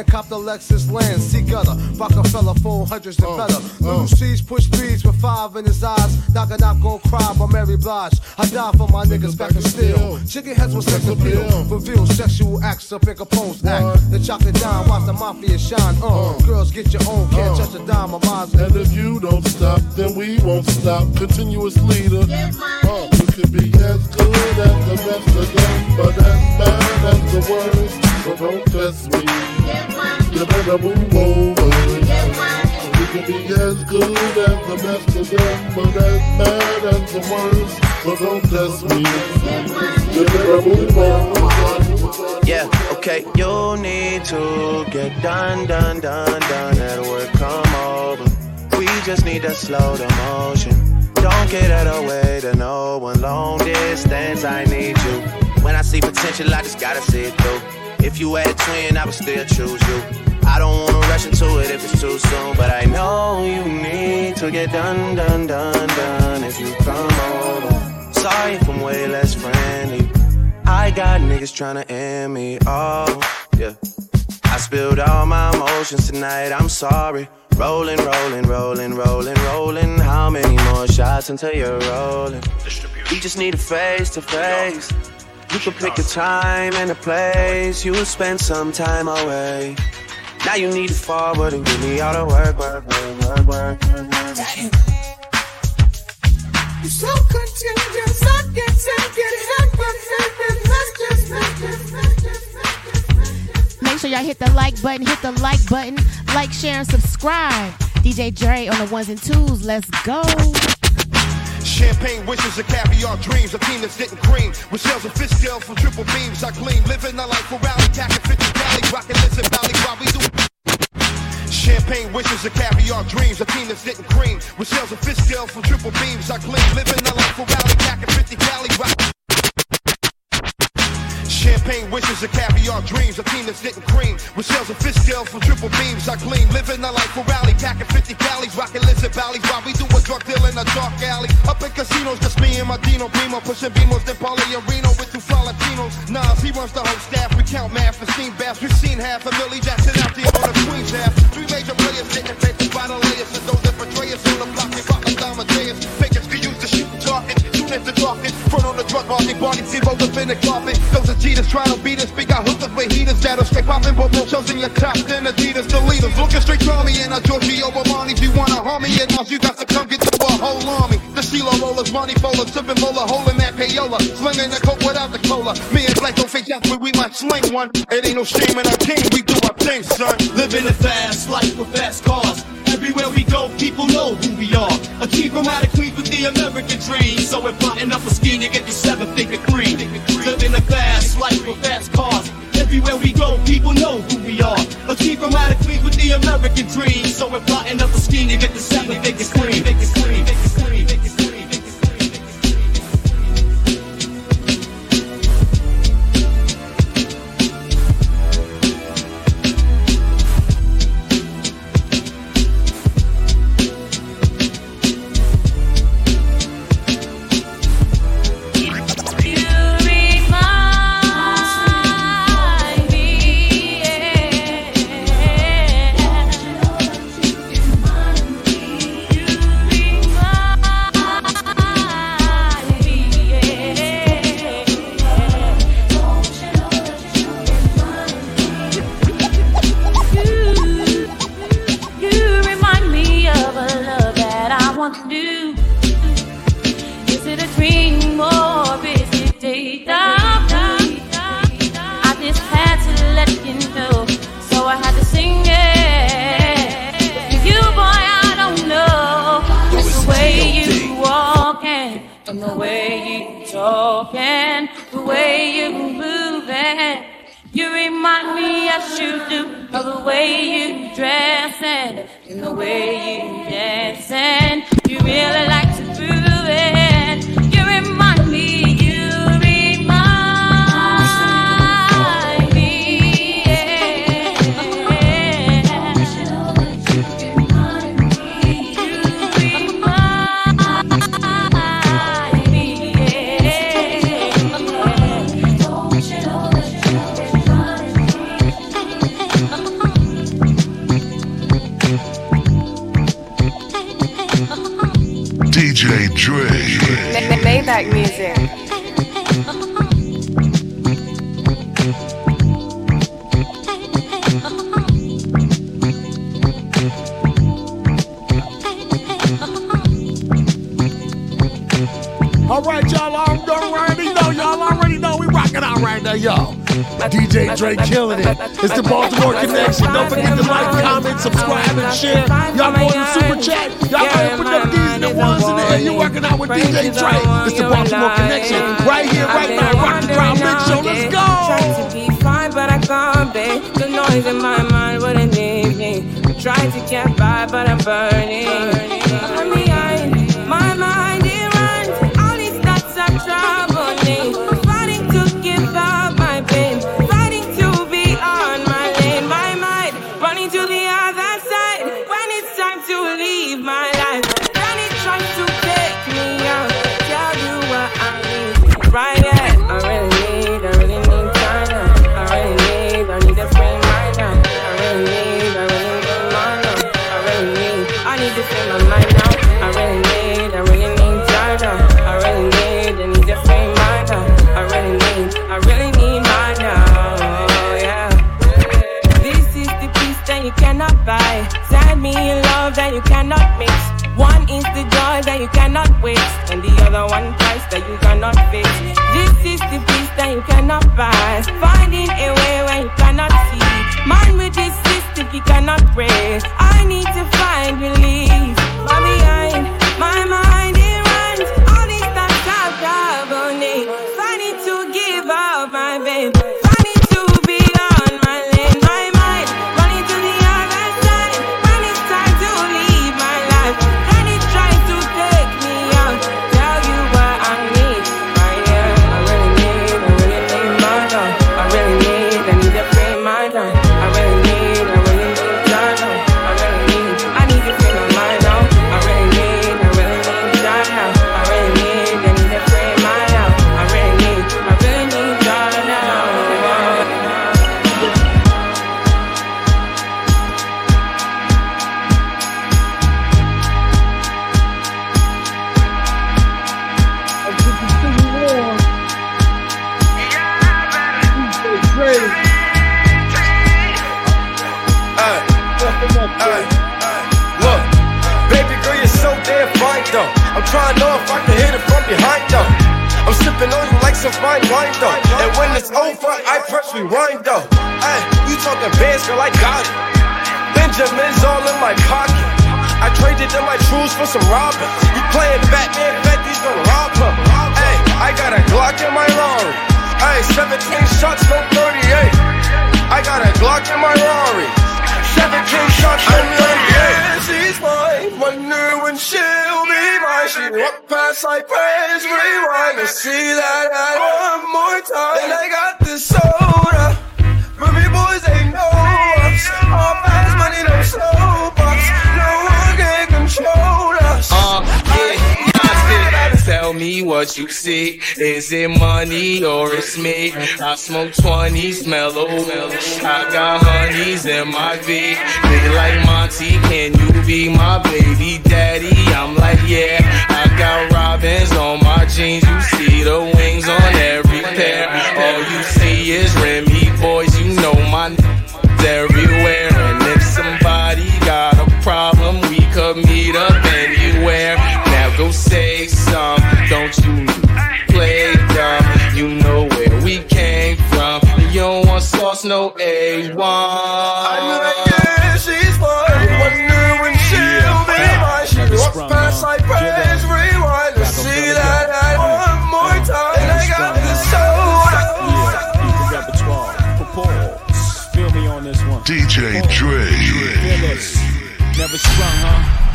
Switch the plan. Cop the Lexus land. See gutter. Rockefeller phone hundreds and better. Little C's push speeds with five in his eyes. Knock a knock gon' cry by Mary Blige. I die for my niggas back in steel. Chicken heads with sex appeal. Reveal sexual acts up in Capone's act. The chocolate dime, watch the mafia shine. Uh, girls get your own, can't touch a dime of mine. And if you don't stop, then we won't stop. Continuous leader. Uh, you can be as good as the best of them, but as bad as the worst. So don't test me. You better move over. You can be as good as the best of them, but as bad as the worst. So don't test me. You better move over. Yeah, okay, you need to get done, done, done, done at work. Come over. We just need to slow the motion. Don't get out of way to no one. Long distance, I need you. When I see potential, I just gotta see it through. If you had a twin, I would still choose you. I don't wanna rush into it if it's too soon, but I know you need to get done, done, done, done if you come over. Sorry if I'm way less friendly. I got niggas tryna end me off, yeah. I spilled all my emotions tonight, I'm sorry. Rolling, rolling, rolling, rolling, rolling. How many more shots until you're rolling? We just need a face to face. You can pick a time and a place. You'll spend some time away. Now you need to forward and give me all the work, work, work, work, work, work, work. You're so contagious, I can't take it. Help us, help us, let's just, let's just, let's just, let's just. Make sure y'all hit the like button, hit the like button, like, share, and subscribe. DJ Dre on the ones and twos. Let's go. Champagne wishes and caviar dreams. A team that's getting cream. With shells and fish scales from triple beams. I gleam. Living a life for rally. Packing 50 Cali. Rocking listen valley while we do. Champagne wishes and caviar dreams. A team that's getting cream. With shells and fish scales from triple beams. I gleam. Living a life for rally. Packing 50 Cali. Rock- Champagne wishes and caviar dreams. A team that's getting cream. With shells and fish scales from triple beams. I gleam. Living a life for rally. Packing 50 Cali's. Rocking lizard Ballys while we do a drug deal in a dark alley. Up in casinos, just me and my Dino Primo. Pushing Beamos, then Paulie and Reno with two Latinos. Nas, he runs the whole staff. We count math for steam baths. We've seen half a Millie Jackson out there on the Queen's half. Three major players getting paid by the layers. And those that betray us on the block, they rock like Amadeus. Fakers can use the shoot target. Soon as the. Front on the drug market. Body zero in the carpet. Those are cheaters trying to beat us. Big got hooked up with heaters. That'll straight popping. But we'll chosen your top. Then Adidas, the leaders. Looking straight to me. And a Giorgio Armani. If you wanna harm me, and all you got to come get to a whole army. The Sheila rollers, money bowlers, sipping bowler, holding that payola. Slinging the coke without the cola. Me and Black don't fake out, but we might sling one. It ain't no shame in our team. We do our thing, son. Living a fast life with fast cars. Everywhere we go, people know who we are. A key from out of Queens with the American dream. So we're plotting up a scheme to get the seven figure cream. Living a fast life with fast cars. Everywhere we go, people know who we are. A key from out of with the American dream. So we're plotting up a scheme to get the seven figure cream. I once. Is it a dream or is it daytime? I just had to let you know, so I had to sing it. For you, boy, I don't know. It's the way you walking, and the way you talking, the way you moving. You remind me as you do of the way you dress and in the way you dance and You really like to Dre. Maybach music. All right, y'all I'm already know. Y'all already know we rocking out right now, y'all. DJ Dre killing it. It's the Baltimore Connection. Don't forget to like, comment, subscribe, and share. Y'all go in the super chat. Y'all go ahead and put them D's and the ones in the air. You're working out with DJ Dre. It's the Baltimore Connection. Right here, right now. Rock the crowd mix show. Let's go. Trying to be fine, but I can't be. The noise in my mind wouldn't leave me. I'm trying to get by, but I'm burning. I'm Me love that you cannot mix. One is the joy that you cannot waste, and the other one price that you cannot fix. This is the peace that you cannot buy. Finding a way when you cannot see. Man with this system he cannot break. I need to find relief. Talking bands, girl, I got it. Benjamin's all in my pocket. I traded in my trues for some robbers. You playing Batman, Fetty's gonna rob her. Hey, I got a Glock in my Rari. Ay, 17 shots, no 38. I got a Glock in my Rari. 17 shots, no 38. She's mine. Wonder when she'll be mine. She walk past like praise, rewind to see that I one more time. And I got this soda. Ruby boys, control us. Uh, yeah. Tell me what you see. Is it money or it's me? I smoke 20s mellow. I got honeys in my V. They like Monty, can you be my baby daddy? I'm like, yeah. I got robins on my jeans. You see the wings on every pair. All you see is Remy boys. You know my n- everywhere. No A1. I'm like, yeah, she's mine. Wonder when she'll be mine. She walks past like praise, rewind to see that I one more time. And I got repertoire. Propose. Feel me on this one. DJ Dre. Never sprung, huh?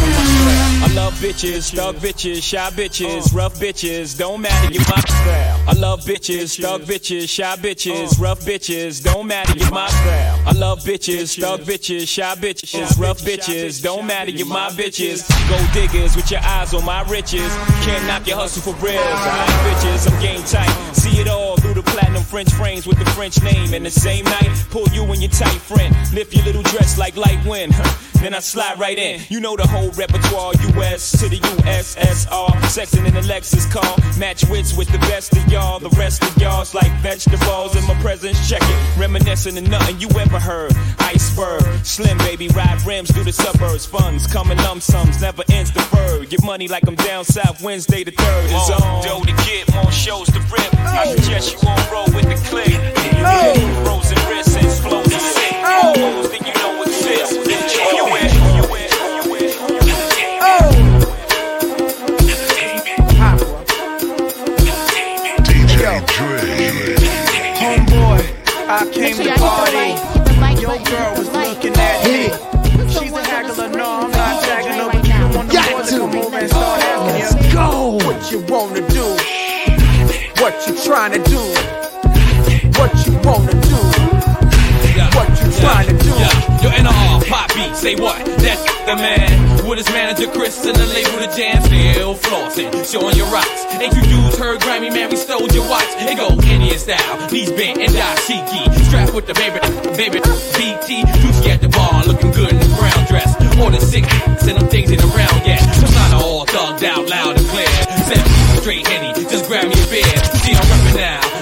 I love bitches, thug bitches, shy bitches, rough bitches, don't matter, you my style. I love bitches, thug bitches, shy bitches, rough bitches, don't matter, you my style. I love bitches, thug bitches, shy bitches, rough bitches, don't matter, you my bitches. Go diggers with your eyes on my riches. Can't knock your hustle for real. I ain't bitches, I'm game tight. See it all through the platinum. French frames with the French name. And the same night, pull you and your tight friend. Lift your little dress like light wind. Then I slide right in. You know the whole repertoire, US to the USSR. Sexing in the Lexus car. Match wits with the best of y'all. The rest of y'all's like vegetables in my presence. Check it. Reminiscing of nothing you ever heard. Iceberg. Slim baby, ride rims through the suburbs. Funds coming lump sums, never ends deferred. Get money like I'm down south Wednesday the 3rd is on. Dough to get more shows to rip. I suggest you won't roll with the click. You oh. Wrists and flows and sick. Oh. Then you know what's this. You in, you in, you in, you in. Homeboy, I came to party. Your girl was looking at me. She's a haggler, no, I'm what you trying to do, what you wanna do, what you trying to do. Yeah, NR, pop beat, say what? That's the man. With his manager Chris and the label the jam, still flossing, showing your rocks. Ain't you dudes heard Grammy, man, we stole your watch. It go Indian style, knees bent and dashiki. Strapped with the baby, baby, BT. Juicy at the bar, looking good in the brown dress. More than six, and them things ain't around yet. I'm not all thugged out loud and clear. Seven straight henny,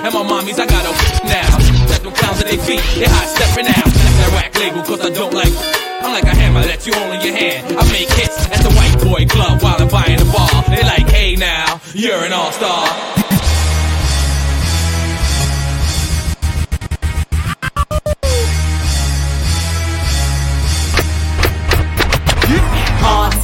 And my mommies, I got a now. Let them clowns at their feet, they hot stepping out. That's that whack label, cause I don't like. I'm like a hammer that you hold in your hand. I make hits at the white boy club while I'm buying the bar. They like, hey now, you're an all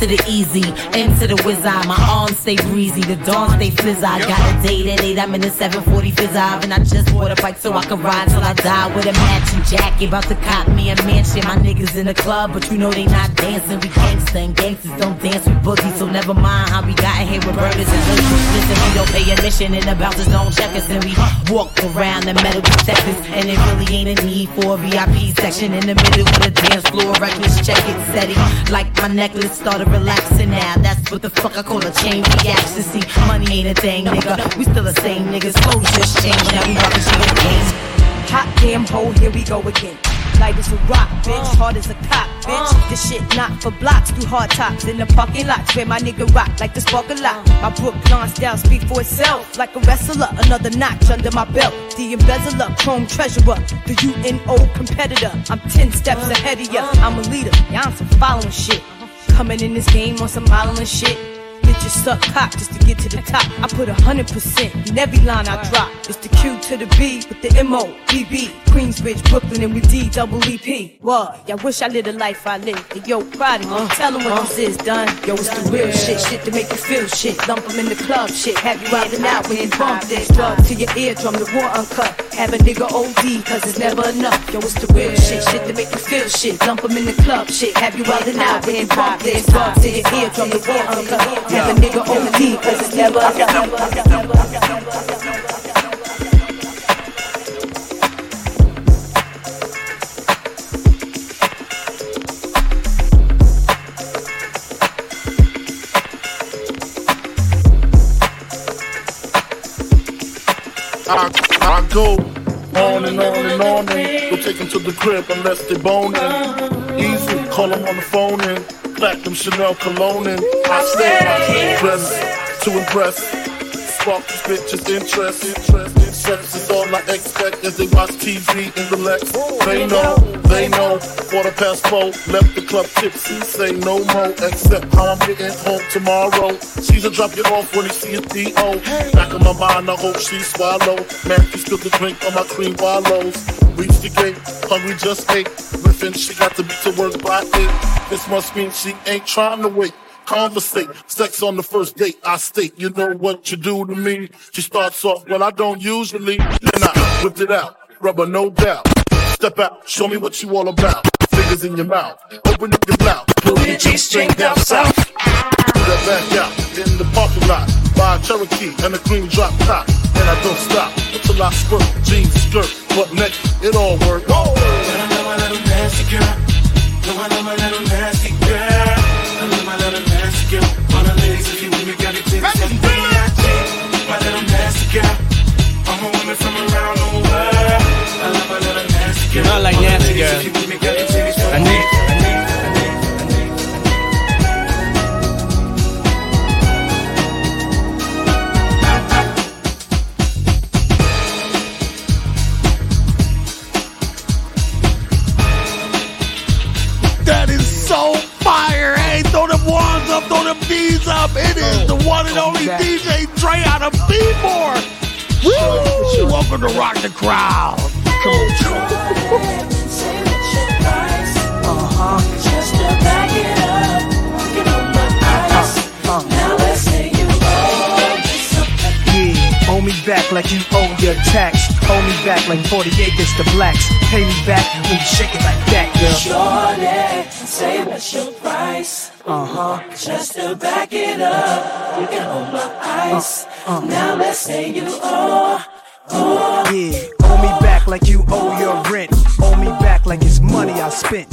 to the easy, into the whiz eye. My arms stay breezy, the dawn stay fizz. I got a date at 8, I'm in the 740 fizz and I just bought a bike so I can ride till I die with a matching jacket. About to cop me a mansion. My niggas in the club, but you know they not dancing. We gangsta and gangsters don't dance with boogies, so never mind how we got here with burgers and hoodies. Listen, we don't pay admission and the bouncers don't check us, and we walk around the metal detectors. And it really ain't a need for a VIP section in the middle of the dance floor. Reckless check it, steady. Like my necklace started relaxing now. That's what the fuck I call a chain reaction. See, money ain't a thing, nigga. We still the same niggas. Clothes just change. Now we rockin' shit again. Hot damn hole, here we go again. Light as a rock, bitch, uh. hard as a cop, bitch. Uh. This shit not for blocks, through hard tops in the parking lots where my nigga rock like the spark a lot. Uh. My Brooklyn style speak for itself, like a wrestler. Another notch under my belt. The embezzler, chrome treasurer, the UNO competitor. I'm ten steps ahead of ya. I'm a leader, I'm some following shit. Coming in this game on some modeling shit. Bitches suck cock just to get to the top. I put a hundred percent in every line I drop. It's the Q to the B with the M O B B. Queensbridge, Brooklyn, and we D double E P. What? Y'all wish I lived the life I live. Hey, yo, proud of you. Tell them what uh. this is done. Yo, it's the real shit, shit to make you feel shit. Lump 'em in the club, shit. Have you out and out when you bump this. Drug to your eardrum, the war uncut. Have a nigga OD, cause it's never enough. Yo, it's the real shit, shit to make you feel shit. Lump 'em in the club, shit. Have you out and out when you bump this. Drug to your eardrum, the war uncut. Have a nigga OD, cause it's never enough. I, I go on and on and on and go take them to the crib unless they boning. Easy, call them on the phone and platinum Chanel cologne and I stay dress to impress. Spark these bitches interest, interest, interest is all I expect as they watch TV and relax. They know, they know. Quarter past four, left the club tipsy. Say no more, except how I'm getting home tomorrow. Caesar drop you off when he see a D.O. Back in my mind, I hope she swallow. Matthew spilled the drink on my cream wallows. Reach the gate, hungry just ate. Riffin', she got to be to work by eight. This must mean she ain't trying to wait. Conversate, sex on the first date. I state, you know what you do to me. She starts off, well, I don't usually. Then I whipped it out, rubber, no doubt. Step out, show me what you all about. Fingers in your mouth, open up your mouth, pull your G string down south. That back out in the parking lot. Buy a Cherokee and a green drop top. And I don't stop until I squirt jeans, skirt, butt neck, it all work. Oh. I love my little nasty girl. No, I love my little Throw them knees up. It is the one and only DJ Dre out of B-more. Woo! Welcome to Rock the Crowd. Come on. uh-huh. Back like you owe your tax. Owe me back like 40 acres to blacks. Pay me back when you shake it like that, girl. Shorty, say what's your price? Uh huh. Just to back it up, you can hold my eyes. Now let's say you owe. Yeah, owe me back like you owe your rent. Owe me back like it's money I spent.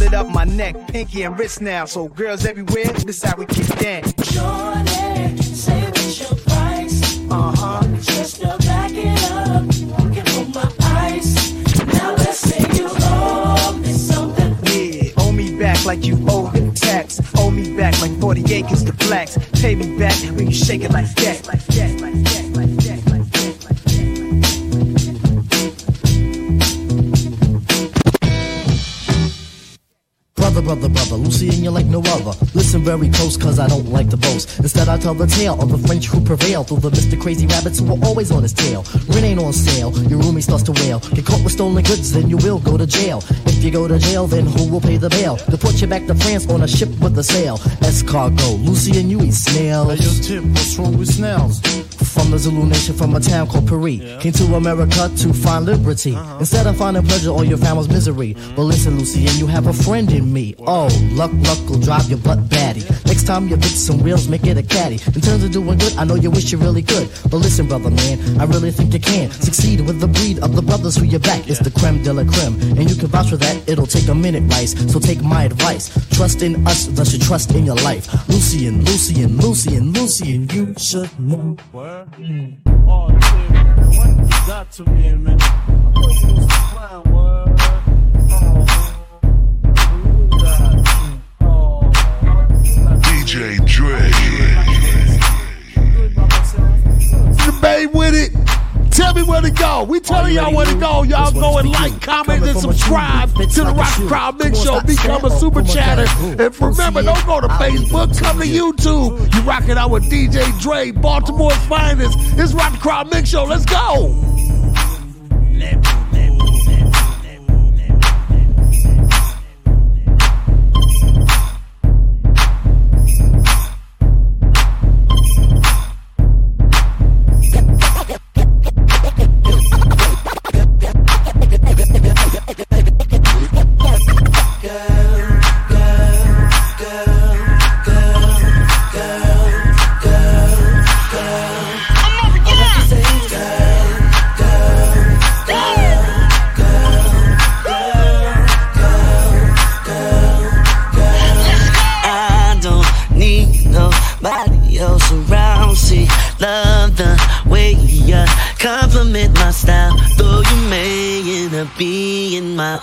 lit up my neck, pinky and wrist now. So girls everywhere, this how we keep down. Shorty, say what's your price? Uh huh. Just to back it up, you can hold my eyes. Now let's say you owe me something. Yeah, owe me back like you owe the tax. Owe me back like 40 acres to blacks. Pay me back when you shake it like that, like that, like that, Brother, brother, brother, Lucien you like no other. Listen very close, cause I don't like to boast. Instead, I tell the tale of the French who prevailed through the Mr. Crazy Rabbits who were always on his tail. Rent ain't on sale, your roomie starts to wail. Get caught with stolen goods, then you will go to jail. If you go to jail, then who will pay the bail? put you back to France on a ship with a sail. Escargot, Lucien you eat snails. Hey, yo, Tip, what's wrong with snails? From the Zulu nation, from a town called Paris. Came to America to find liberty. Uh-huh. Instead of finding pleasure, all you found was misery. Mm-hmm. But listen, Lucy, and you have a friend in me. Oh, luck, luck will drive your butt batty. Next time you fix some wheels, make it a caddy. In terms of doing good, I know you wish you really could. But listen, brother man, I really think you can succeed with the breed of the brothers who you back. It's the creme de la creme, and you can vouch for that. It'll take a minute, Rice. So take my advice. Trust in us, thus you trust in your life. Lucien, Lucien, Lucien, Lucien, you should know. Word? Oh, Tip, what you got to me, man? I thought you was playing. DJ Dre. The Bay with it. Tell me where to go. We telling y'all where to go. Y'all go and like, comment, and subscribe to the Rock Crowd Mix Show. Become a super chatter. And remember, don't go to Facebook. Come to YouTube. You rocking out with DJ Dre, Baltimore's finest. It's Rock Crowd Mix Show. Let's go. I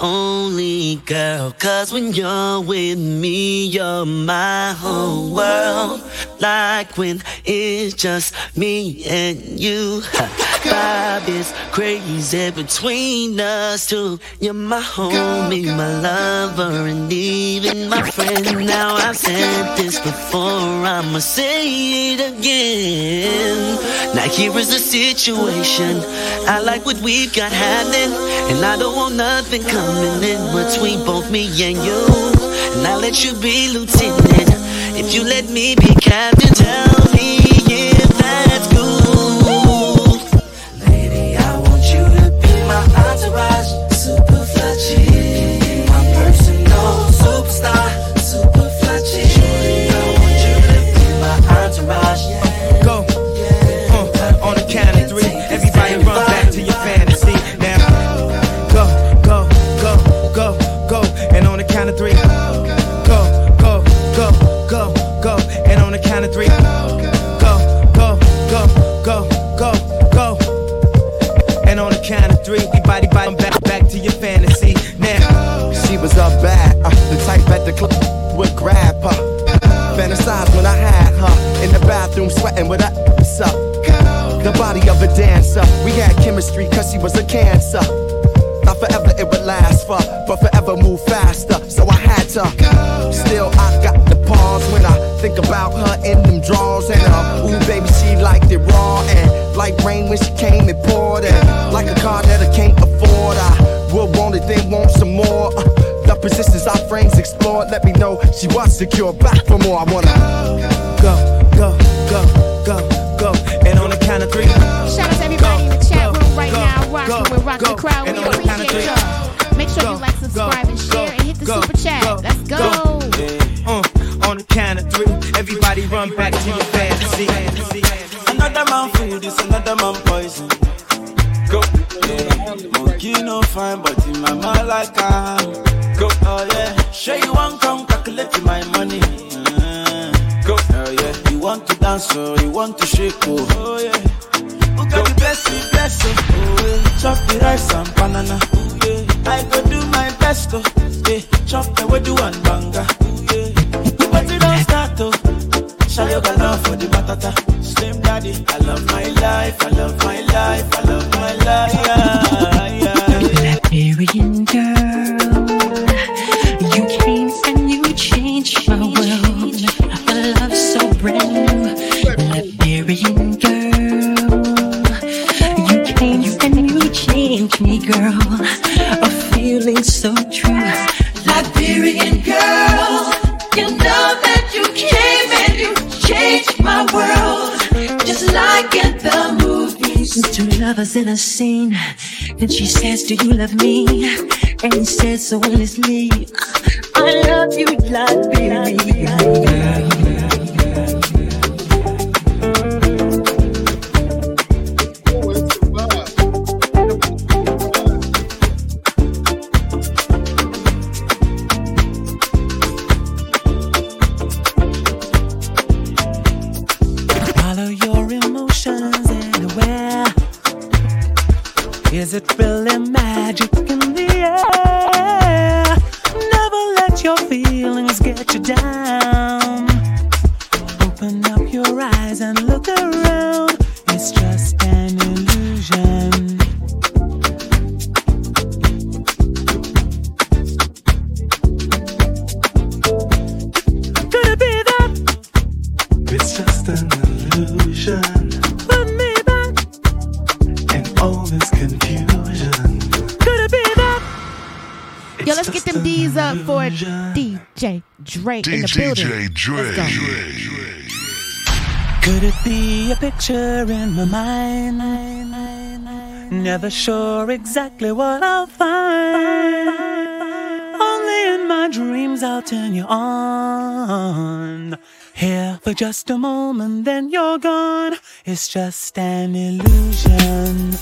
only girl. Cause when you're with me, you're my whole world. Like when it's just me and you. Vibe is crazy between us two. You're my homie, my lover, and even my friend. Now I've said this before, I'ma say it again. Now here is the situation. I like what we've got happening, and I don't want nothing coming in between both me and you. And I'll let you be lieutenant. If you let me be captain, tell me secure do you love me? And he said, so endlessly. DJ Dre. Could it be a picture in my mind? Never sure exactly what I'll find. Only in my dreams I'll turn you on. Here for just a moment, then you're gone. It's just an illusion.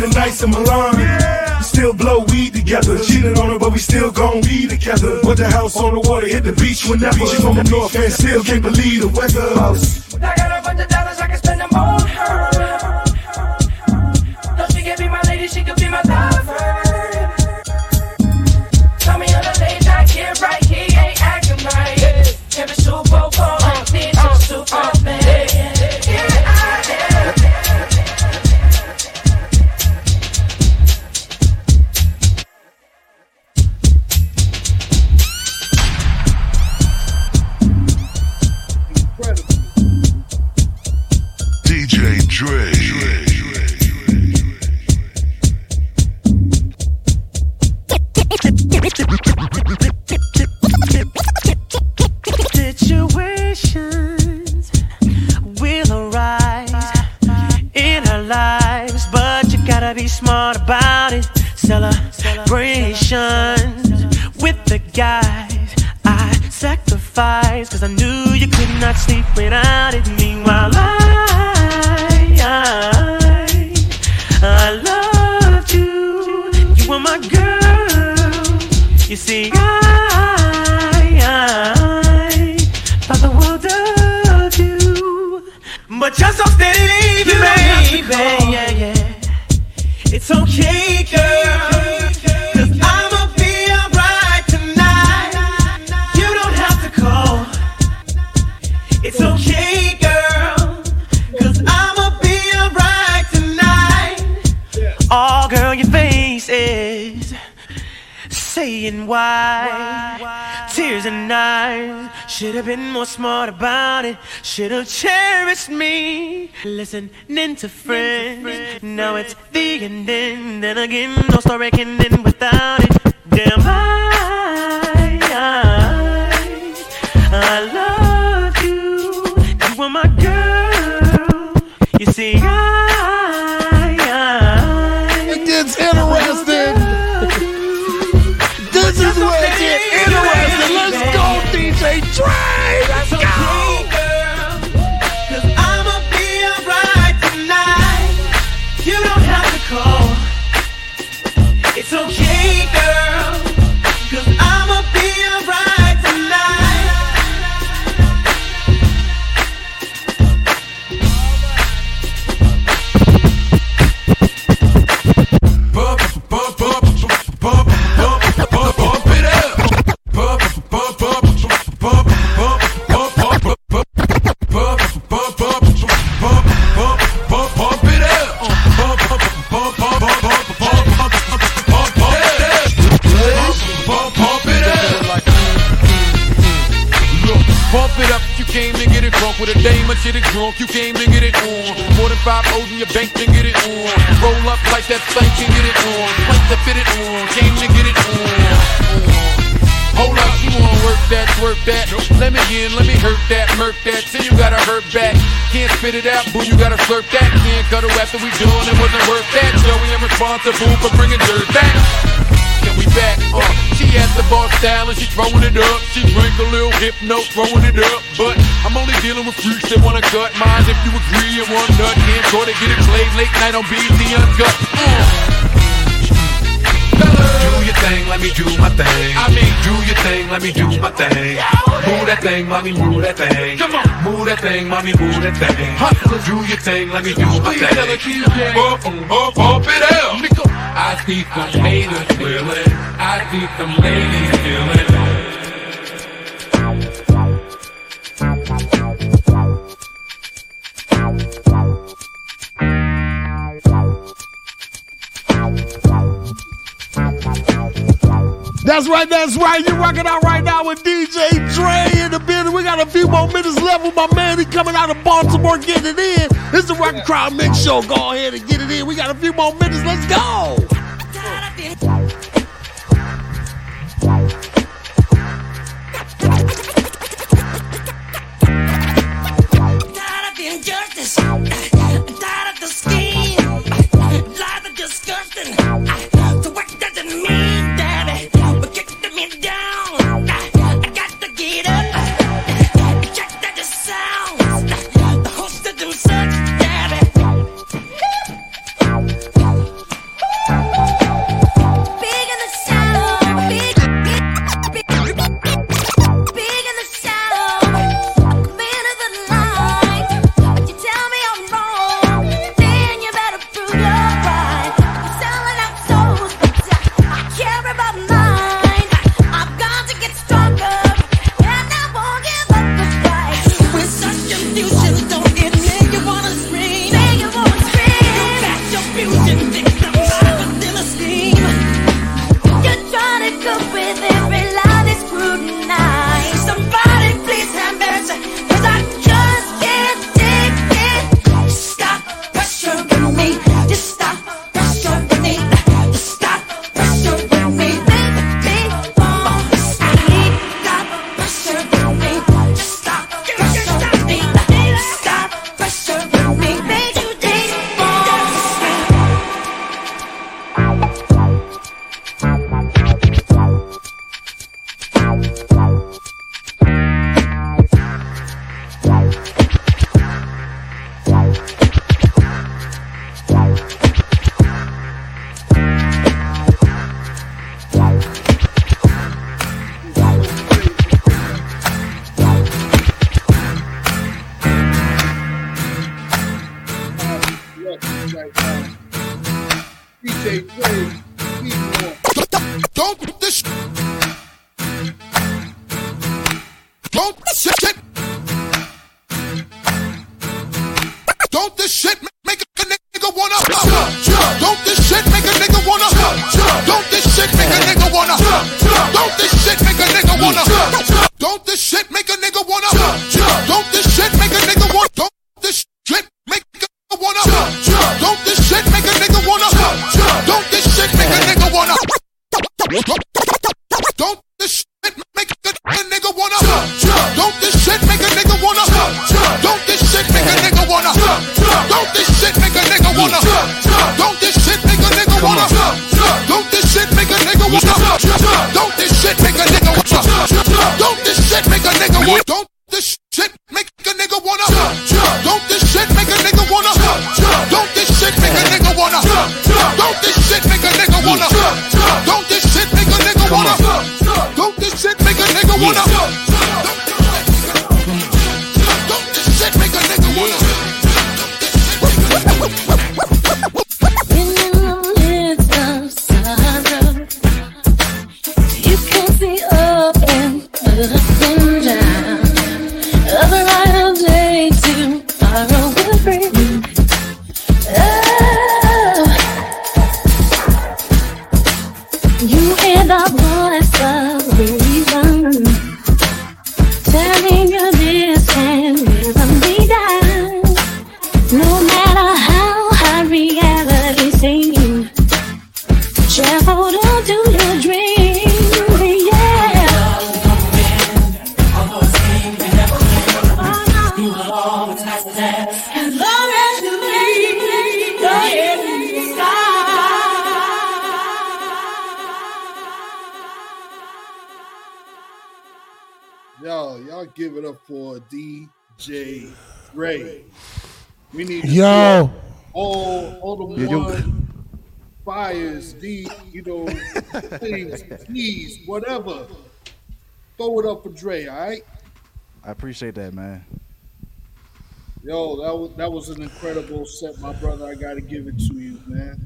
Sliced, nights in Milan. We still blow weed together. Cheated on her, but we still gon' be together. Put the house on the water, hit the beach whenever. She from the north and still can't believe the weather. Gotta be smart about it. Celebrations with the guys I sacrificed, cause I knew you could not sleep without it. Meanwhile, I, I, I loved you. You were my girl. You see, I, I thought the world of you. But you're so steady, baby. Yeah, yeah. It's okay, girl. Cause I'ma be alright tonight. You don't have to call. It's okay, girl. Cause I'ma be alright tonight. Oh, girl, your face is saying why. Tears and eyes. Should have been more smart about it. Should have cherished me. Listening to friends. Now it's the ending. Then again, no story end without it. Damn, I, I, I love you. You were my girl. You see, I, with a dame and shit it drunk, you came to get it on. More than five oh, O's in your bank, then get it on. Roll up like that thing, can get it on. Plank to fit it on, came to get it on. Hold up, you wanna work that, work that. Let me in, let me hurt that, murk that. Till you gotta hurt back. Can't spit it out, boo, you gotta slurp that. Can't cut her after we done, it wasn't worth that. Joey, I'm responsible for bringing dirt back. Back? Uh, she at the bar style and she throwing it up. She drink a little hypno, throwing it up. But I'm only dealing with freaks that wanna cut mine. If you agree and one nut, can't go to get it played late night on BET Uncut. Uh. Do your thing, let me do my thing. I mean, do your thing, let me do my thing. Move that thing, mommy, move that thing. Come on, move that thing, mommy, move that thing. Hustle, do your thing, let me do my thing. Up, up, up it I see some haters feeling. I see some ladies feeling. That's right, that's right. You're rocking out right now with DJ Dre in the we got a few more minutes left with my man. He coming out of Baltimore getting it in. It's the Rock Crowd Mix Show. Go ahead and get it in. We got a few more minutes. Let's go. injustice. I'm tired of the scheme. Life is disgusting. things, please, whatever. Throw it up for Dre, all right? I appreciate that, man. Yo, that was that was an incredible set, my brother. I gotta give it to you, man.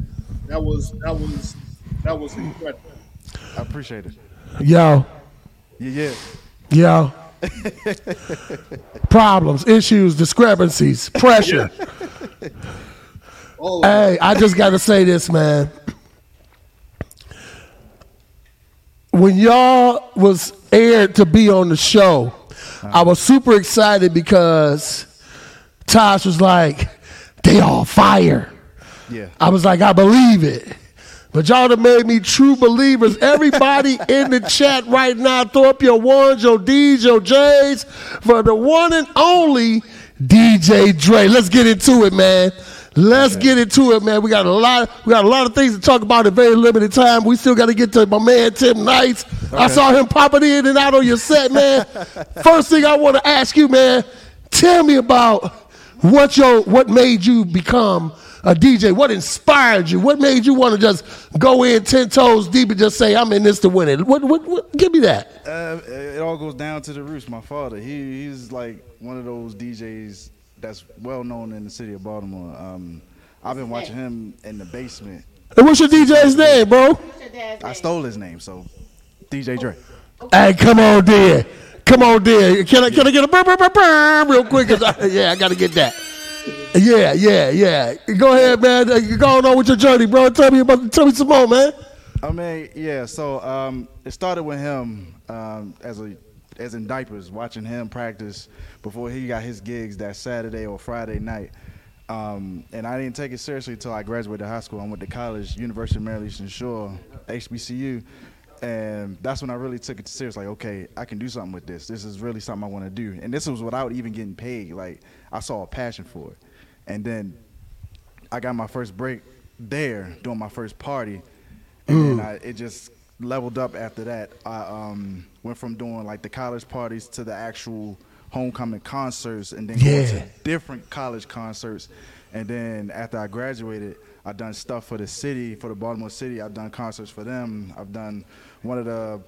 That was that was that was incredible. I appreciate it. Yo. Yeah, yeah. Yo. Problems, issues, discrepancies, pressure. Yeah. hey, I just gotta say this, man. When y'all was aired to be on the show, I was super excited because Taj was like, "They all fire." Yeah. I was like, "I believe it." But y'all have made me true believers. Everybody in the chat right now, throw up your ones, your D's, your J's for the one and only DJ Dre. Let's get into it, man. Let's get into it, man. We got a lot. We got a lot of things to talk about in very limited time. We still got to get to my man Tim Nice. I saw him popping in and out on your set, man. First thing I want to ask you, man, tell me about what your what made you become a DJ. What inspired you? What made you want to just go in ten toes deep and just say, "I'm in this to win it"? What? What? what give me that. Uh, it all goes down to the roots. My father, he he's like one of those DJs that's well known in the city of Baltimore. Um, I've been watching him in the basement. And what's your DJ's name, bro? I stole his name, so DJ Dre. Hey, come on, dear. Come on, dear. Can I can I get a burr, burr, burr, burr, real quick? 'Cause I, yeah, I got to get that. Yeah, yeah, yeah. Go ahead, man. Uh, You going on with your journey, bro? Tell me about. Tell me some more, man. I mean, yeah. So um, it started with him um, as a as in diapers, watching him practice before he got his gigs that Saturday or Friday night. Um, and I didn't take it seriously until I graduated high school. I went to college, University of Maryland Eastern Shore, HBCU, and that's when I really took it serious. Like, okay, I can do something with this. This is really something I want to do. And this was without even getting paid. Like, I saw a passion for it. And then I got my first break there doing my first party, and then I, it just leveled up after that. I um, went from doing like the college parties to the actual homecoming concerts, and then going to different college concerts. And then after I graduated, I've done stuff for the city, for the Baltimore City. I've done concerts for them. I've done one of the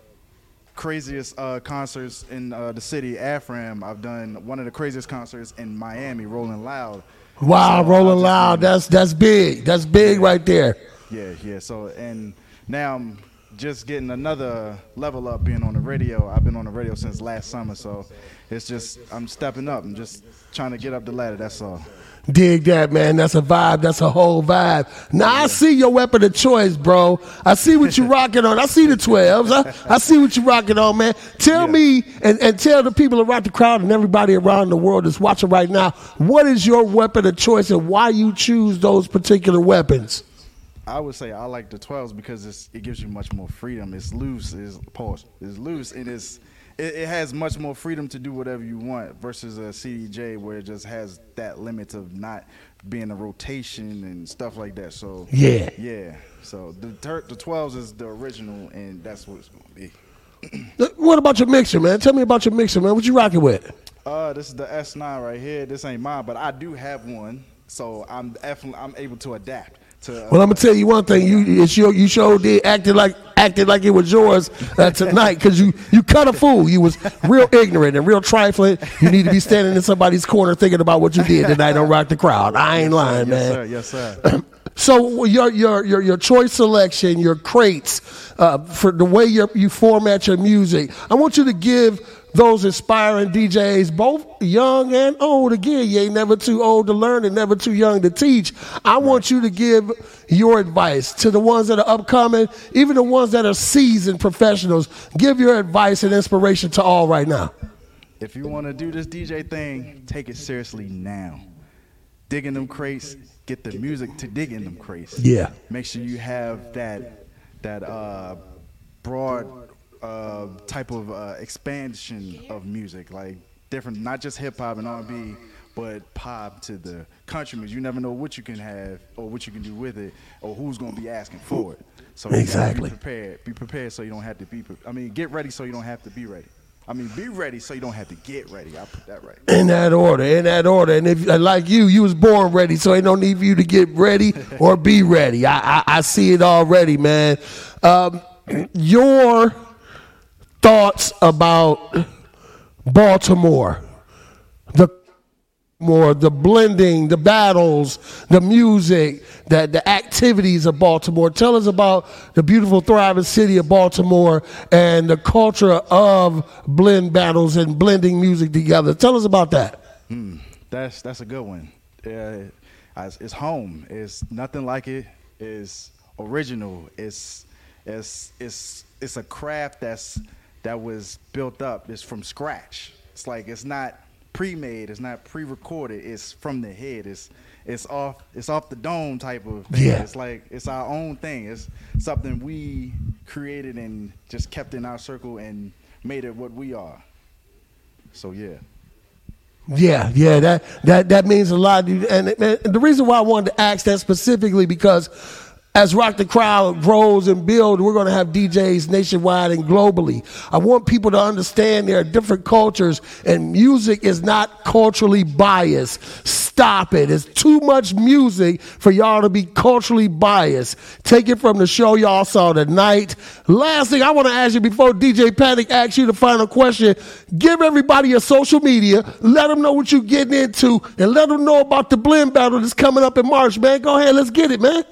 craziest uh, concerts in uh, the city, Afram. I've done one of the craziest concerts in Miami, Rolling Loud. Wow, So, rolling loud. That's that's big. That's big right there. yeah, yeah. So and now I'm just getting another level up being on the radio. I've been on the radio since last summer, so it's just I'm stepping up. I'm just trying to get up the ladder. That's all. Dig that, man. That's a vibe. That's a whole vibe. Now I see your weapon of choice, bro. I see what you rocking on. I see the twelves. I, I see what you rocking on, man. Tell me and, and tell the people around the crowd and everybody around the world that's watching right now, what is your weapon of choice and why you choose those particular weapons? I would say I like the 12s because it's, it gives you much more freedom. It's loose. It's pause. It's loose and it's it, it has much more freedom to do whatever you want versus a CDJ where it just has that limit of not being a rotation and stuff like that. So Yeah. yeah. So the ter- the 12s is the original and that's what it's gonna be. What about your mixer, man? Tell me about your mixer, man. What you rocking with? Uh, this is the S9 right here. This ain't mine, but I do have one, so I'm definitely I'm able to adapt to. Uh, Well, I'm gonna tell you one thing. You it's your, you sure did acted like acted like it was yours uh, tonight because you you cut a fool. You was real ignorant and real trifling. You need to be standing in somebody's corner thinking about what you did tonight on Rock the Crowd. I ain't lying, yes, man. sir. Yes, sir. So your your your your choice selection, your crates, uh, for the way you you format your music, I want you to give those inspiring DJs, both young and old. Again, you ain't never too old to learn and never too young to teach. I want you to give your advice to the ones that are upcoming, even the ones that are seasoned professionals. Give your advice and inspiration to all right now. If you want to do this DJ thing, take it seriously now. Dig in them crates, get the music to dig in them crates. Yeah. Make sure you have that that uh, broad uh, type of uh, expansion of music, like different, not just hip hop and R&B, but pop to the country music. You never know what you can have or what you can do with it, or who's going to be asking for it. So Exactly. be prepared. Be prepared so you don't have to be. Pre- I mean, get ready so you don't have to be ready. I mean, be ready so you don't have to get ready. I put that right. In that order, in that order. And if uh, like you, you was born ready, so ain't no need for you to get ready or be ready. I I, I see it already, man. Um, your thoughts about Baltimore, the more the blending, the battles, the music, the, the activities of Baltimore. Tell us about the beautiful, thriving city of Baltimore and the culture of blend battles and blending music together. Tell us about that. Hmm, that's that's a good one. It's, it's home. It's nothing like it. It's original. It's it's it's it's a craft that's that was built up. It's from scratch. It's like it's not pre-made. It's not pre-recorded. It's from the head. It's it's off it's off the dome type of thing. Yeah. It's like it's our own thing. It's something we created and just kept in our circle and made it what we are. So yeah. Yeah, yeah, that that that means a lot. And, and the reason why I wanted to ask that specifically because as Rock the Crowd grows and builds, we're going to have DJs nationwide and globally. I want people to understand there are different cultures, and music is not culturally biased. Stop it. It's too much music for y'all to be culturally biased. Take it from the show y'all saw tonight. Last thing I want to ask you before DJ Panic asks you the final question give everybody your social media, let them know what you're getting into, and let them know about the blend battle that's coming up in March, man. Go ahead, let's get it, man.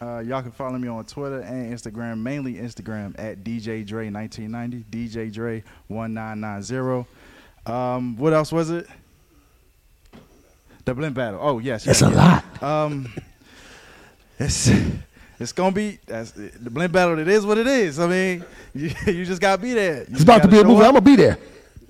Uh, y'all can follow me on Twitter and Instagram, mainly Instagram at DJ Dre 1990, DJ Dre 1990. Um, what else was it? The blend battle. Oh yes, It's yeah, a lot. Um, it's it's gonna be that's, the blend battle. It is what it is. I mean, you, you just gotta be there. You It's about to be a movie. up. I'm gonna be there.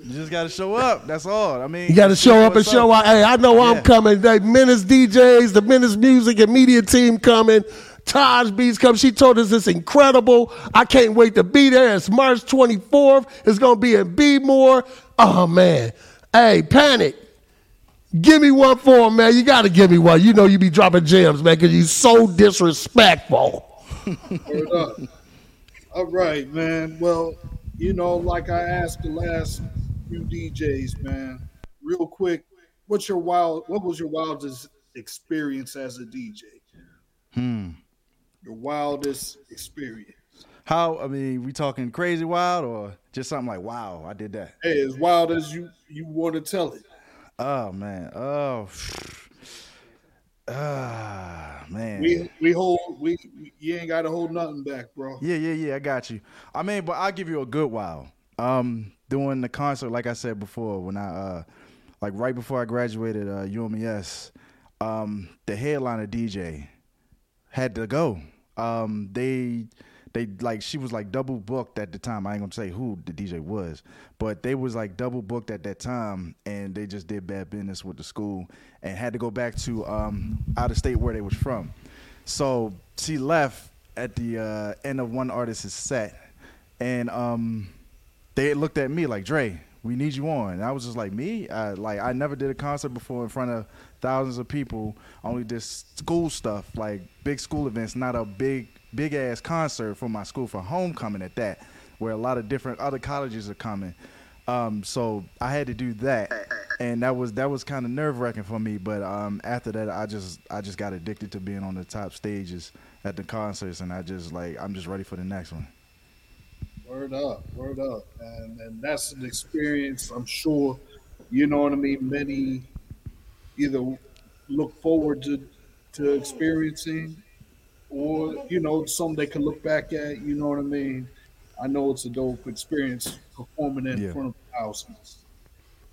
You just gotta show up. That's all. I mean, You got to show up and show out. Hey, I know I'm coming. The Menace DJs, the Menace Music and Media team coming. Taj Beats come. She told us it's incredible. I can't wait to be there. It's March 24th. It's going to be in B-More. Oh, man. Hey, Panic. Give me one for him, man. You got to give me one. You know you be dropping gems, man, because you so disrespectful. All right, man. Well, you know, like I asked the last few DJs, man. Real quick, what's your wild? What was your wildest experience as a DJ? Hmm. Your wildest experience? How? I mean, we talking crazy wild or just something like, wow, I did that. Hey, as wild as you you want to tell it. Oh man. Oh. Ah man. We we hold we we- you ain't got to hold nothing back, bro. Yeah, yeah, yeah. I got you. I mean, but I'll give you a good while. Um, doing the concert, like I said before, when I uh, like right before I graduated uh, UMES, um, the headliner DJ had to go. Um, they they like she was like double booked at the time. I ain't gonna say who the DJ was, but they was like double booked at that time, and they just did bad business with the school and had to go back to um, out of state where they was from. So she left at the uh, end of one artist's set, and um, they looked at me like Dre, we need you on. And I was just like me, I, like I never did a concert before in front of thousands of people. Only did school stuff, like big school events, not a big big ass concert for my school for homecoming at that, where a lot of different other colleges are coming. Um, so I had to do that, and that was that was kind of nerve wracking for me. But um, after that, I just I just got addicted to being on the top stages at the concerts, and I just like I'm just ready for the next one. Word up, word up, and and that's an experience. I'm sure, you know what I mean. Many either look forward to to experiencing, or you know, some they can look back at. You know what I mean. I know it's a dope experience performing in Yeah. front of thousands.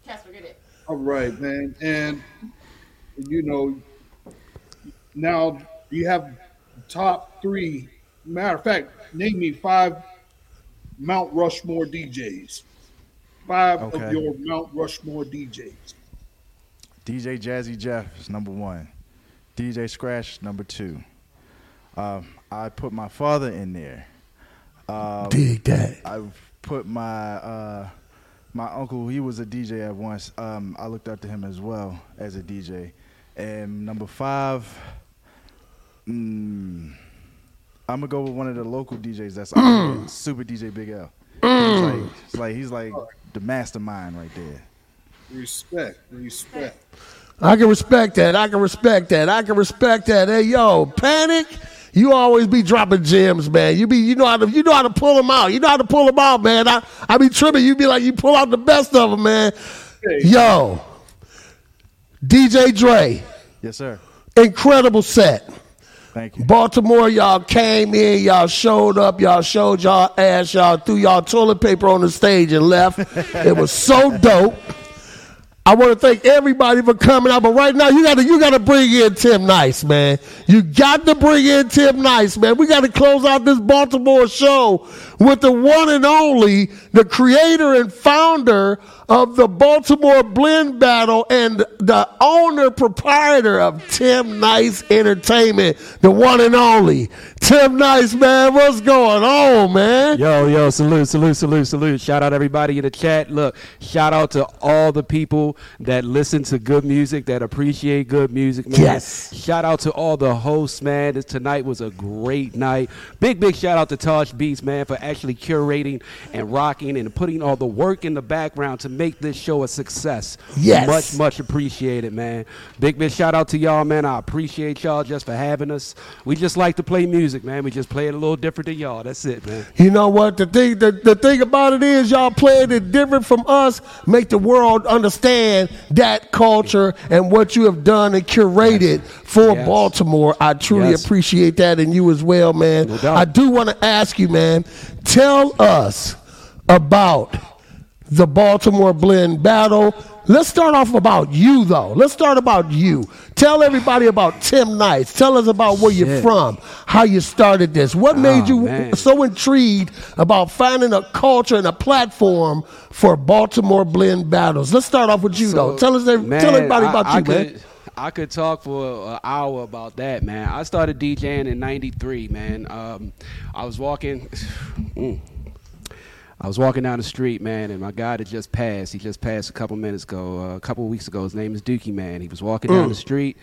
Casper, get it. All right, man, and you know, now you have top three. Matter of fact, name me five Mount Rushmore DJs. Five Okay. of your Mount Rushmore DJs. DJ Jazzy Jeff is number one. DJ Scratch number two. Um, I put my father in there. Um, Dig that. I put my uh, my uncle. He was a DJ at once. Um, I looked up to him as well as a DJ. And number five, mm, I'm gonna go with one of the local DJs. That's Mm. Super DJ Big L. Mm. He's like, it's like he's like the mastermind right there. Respect, respect. I can respect that. I can respect that. I can respect that. Hey, yo, panic. You always be dropping gems, man. You be, you know how to, you know how to pull them out. You know how to pull them out, man. I, I be tripping. You be like, you pull out the best of them, man. Yo, DJ Dre, Yes, sir. incredible set. Thank you. Baltimore, y'all came in, y'all showed up, y'all showed y'all ass, y'all threw y'all toilet paper on the stage and left. it was so dope. I want to thank everybody for coming out, but right now you gotta you gotta bring in Tim Nice, man. You got to bring in Tim Nice, man. We gotta close out this Baltimore show with the one and only, the creator and founder of the Baltimore Blend Battle and the owner proprietor of Tim Nice Entertainment, the one and only Tim Nice, man. What's going on, man? Yo, yo, salute, salute, salute, salute. Shout out everybody in the chat. Look, shout out to all the people that listen to good music, that appreciate good music, man. Yes. Shout out to all the hosts, man. This tonight was a great night. Big, big shout out to Taj Beats, man, for actually curating and rocking and putting all the work in the background to make this show a success. Yes. Much, much appreciated, man. Big, big shout out to y'all, man. I appreciate y'all just for having us. We just like to play music, man. We just play it a little different than y'all. That's it, man. You know what? The thing the, the thing about it is y'all playing it different from us, make the world understand that culture and what you have done and curated for Yes. Baltimore. I truly Yes. appreciate that and you as well, man. No. I do want to ask you, man, tell us about the Baltimore Blend Battle. Let's start off about you, though. Let's start about you. Tell everybody about Tim Nice. Tell us about where you're from, how you started this. What made Oh, you man. so intrigued about finding a culture and a platform for Baltimore Blend Battles? Let's start off with you, though. Tell us, Man, tell everybody I- about I you, could, man. I could talk for an hour about that, man. I started DJing in '93, man. Um, I was walking. Mm. I was walking down the street, man, and my guy that just passed. He just passed a couple minutes ago, uh, a couple of weeks ago. His name is Dookie, man. He was walking down Mm. the street,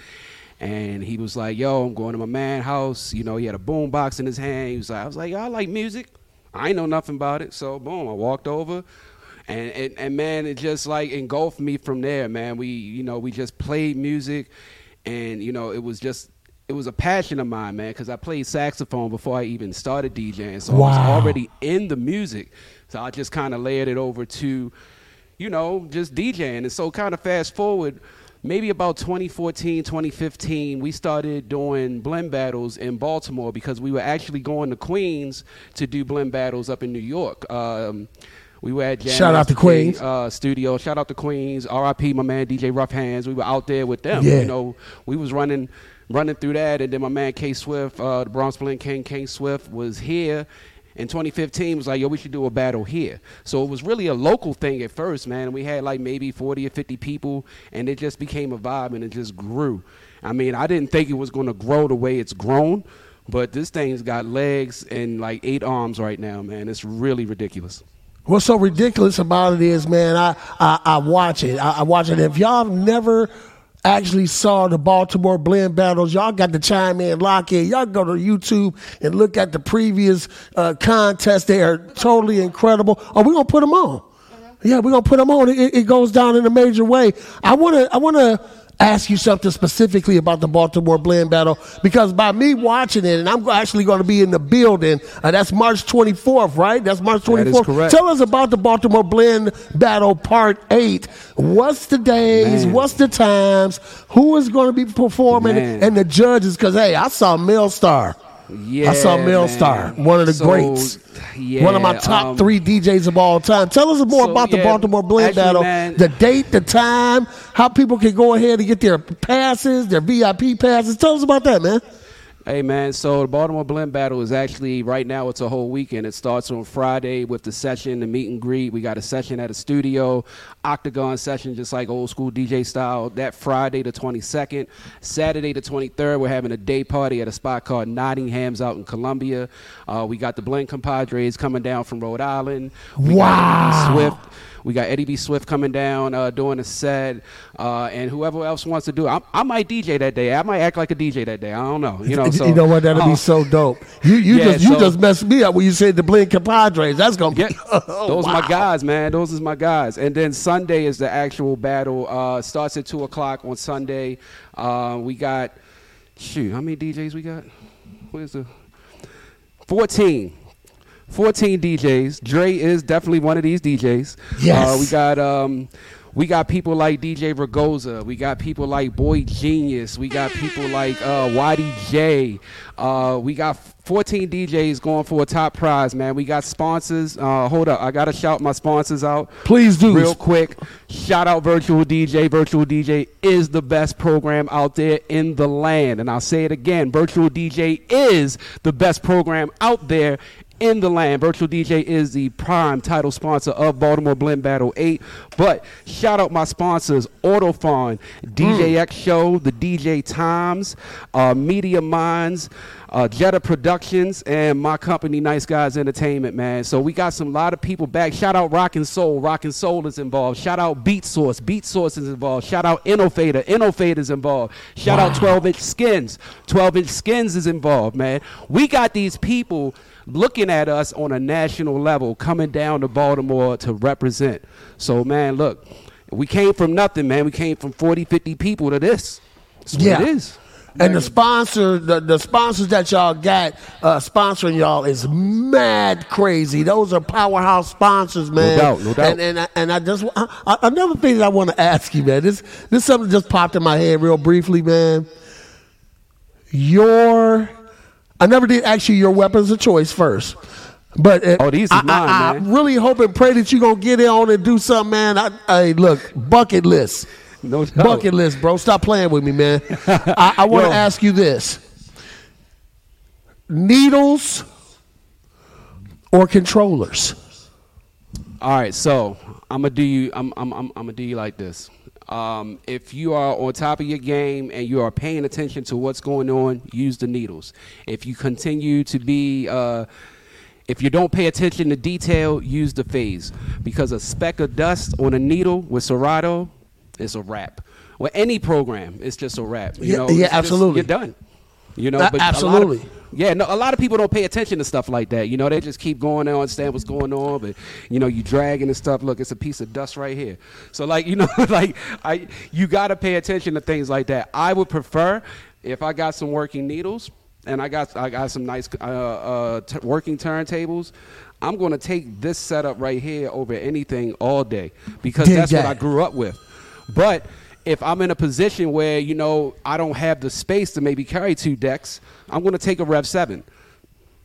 and he was like, "Yo, I'm going to my man house." You know, he had a boom box in his hand. He was like, "I was like, yo, I like music. I ain't know nothing about it." So, boom, I walked over. And, and and man, it just like engulfed me from there, man. We you know we just played music, and you know it was just it was a passion of mine, man, because I played saxophone before I even started DJing, so I was already in the music. So I just kind of layered it over to, you know, just DJing. And so kind of fast forward, maybe about 2014, 2015, we started doing blend battles in Baltimore because we were actually going to Queens to do blend battles up in New York. Um, we were at Jam Shout out to Queens. uh, studio. Shout out to Queens. R.I.P. My man DJ Rough Hands. We were out there with them. Yeah. You know, we was running running through that, and then my man K Swift, uh, the Bronx Blend King, King Swift was here. In 2015, was like, yo, we should do a battle here. So it was really a local thing at first, man. We had like maybe 40 or 50 people, and it just became a vibe, and it just grew. I mean, I didn't think it was going to grow the way it's grown, but this thing's got legs and like eight arms right now, man. It's really ridiculous. What's so ridiculous about it is, man, I I, I watch it. I, I watch it. If y'all have never actually saw the Baltimore Blend Battles, y'all got to chime in, lock in. Y'all go to YouTube and look at the previous uh, contests. They are totally incredible. Are we're gonna put them on. Yeah, we're gonna put them on. It, it goes down in a major way. I wanna I wanna ask you something specifically about the Baltimore Blend Battle because by me watching it, and I'm actually going to be in the building. Uh, that's March 24th, right? That's March 24th. That is correct. Tell us about the Baltimore Blend Battle Part Eight. What's the days? Man. What's the times? Who is going to be performing? Man. And the judges? Because hey, I saw Mel Star. Yeah, I saw Mel man. Star, one of the So, greats. yeah, one of my top um, three DJs of all time. Tell us more So, about the Baltimore Blend actually, Battle, man- the date, the time, how people can go ahead and get their passes, their VIP passes. Tell us about that, man. Hey man, so the Baltimore Blend Battle is actually right now. It's a whole weekend. It starts on Friday with the session, the meet and greet. We got a session at a studio, octagon session, just like old school DJ style. That Friday the 22nd, Saturday the 23rd, we're having a day party at a spot called Nottingham's out in Columbia. Uh, we got the Blend compadres coming down from Rhode Island. We Wow. Swift. We got Eddie B. Swift coming down, uh, doing a set, uh, and whoever else wants to do it. I, I might DJ that day. I might act like a DJ that day. I don't know. You know, so you know what? That'll uh, be so dope. You you Yeah, just you so- just messed me up when you said the Blend Compadres. That's gonna be Yeah, those wow. my guys, man. Those is my guys. And then Sunday is the actual battle. Uh, starts at two o'clock on Sunday. Uh, we got shoot, how many DJs we got? Where's the fourteen? 14 DJs. Dre is definitely one of these DJs. Yes. Uh, we got um, We got people like DJ Ragoza. We got people like Boy Genius. We got people like uh, YDJ. Uh, we got 14 DJs going for a top prize, man. We got sponsors. Uh, hold up, I gotta shout my sponsors out. Please do. real quick. Shout out Virtual DJ. Virtual DJ is the best program out there in the land, and I'll say it again. Virtual DJ is the best program out there in the land. Virtual DJ is the prime title sponsor of Baltimore Blend Battle 8. But shout out my sponsors, Autofon, DJX X Show, the DJ Times, uh, Media Minds, uh, Jetta Productions, and my company, Nice Guys Entertainment, man. So we got some lot of people back. Shout out Rock and Soul. Rock and Soul is involved. Shout out Beatsource. Beat Source is involved. Shout out Innofader. Innofader is involved. Shout out 12 Inch Skins. 12 Inch Skins is involved, man. We got these people looking at us on a national level coming down to Baltimore to represent. So, man, look, we came from nothing, man. We came from 40, 50 people to this. That's Yeah. it is. And the sponsor, the, the sponsors that y'all got uh, sponsoring y'all is mad crazy. Those are powerhouse sponsors, man. No doubt, no doubt. And and I, and I just I, I, another thing that I want to ask you, man. This this is something just popped in my head real briefly, man. Your I never did ask you your weapons of choice first. But uh, Oh, these I, mine, I, man. I really hope and pray that you're gonna get in on and do something, man. I, I look bucket list. No doubt. Bucket list, bro. Stop playing with me, man. I, I want to ask you this: needles or controllers? All right, so I'm gonna do you. I'm I'm I'm, I'm gonna do you like this. Um, if you are on top of your game and you are paying attention to what's going on, use the needles. If you continue to be, uh, if you don't pay attention to detail, use the phase because a speck of dust on a needle with Serato is a wrap. With any program, it's just a wrap. You Yeah, know, yeah, it's just- absolutely. you're done. You know, A- but a lot of- absolutely. Yeah, no, a lot of people don't pay attention to stuff like that. You know, they just keep going on, understand what's going on, but you know, you dragging and stuff. Look, it's a piece of dust right here. So, like, you know, like I, you got to pay attention to things like that. I would prefer if I got some working needles and I got I got some nice uh, uh, t- working turntables. I'm going to take this setup right here over anything all day because Dig that's what. I grew up with. But if I'm in a position where you know I don't have the space to maybe carry two decks, I'm going to take a Rev Seven.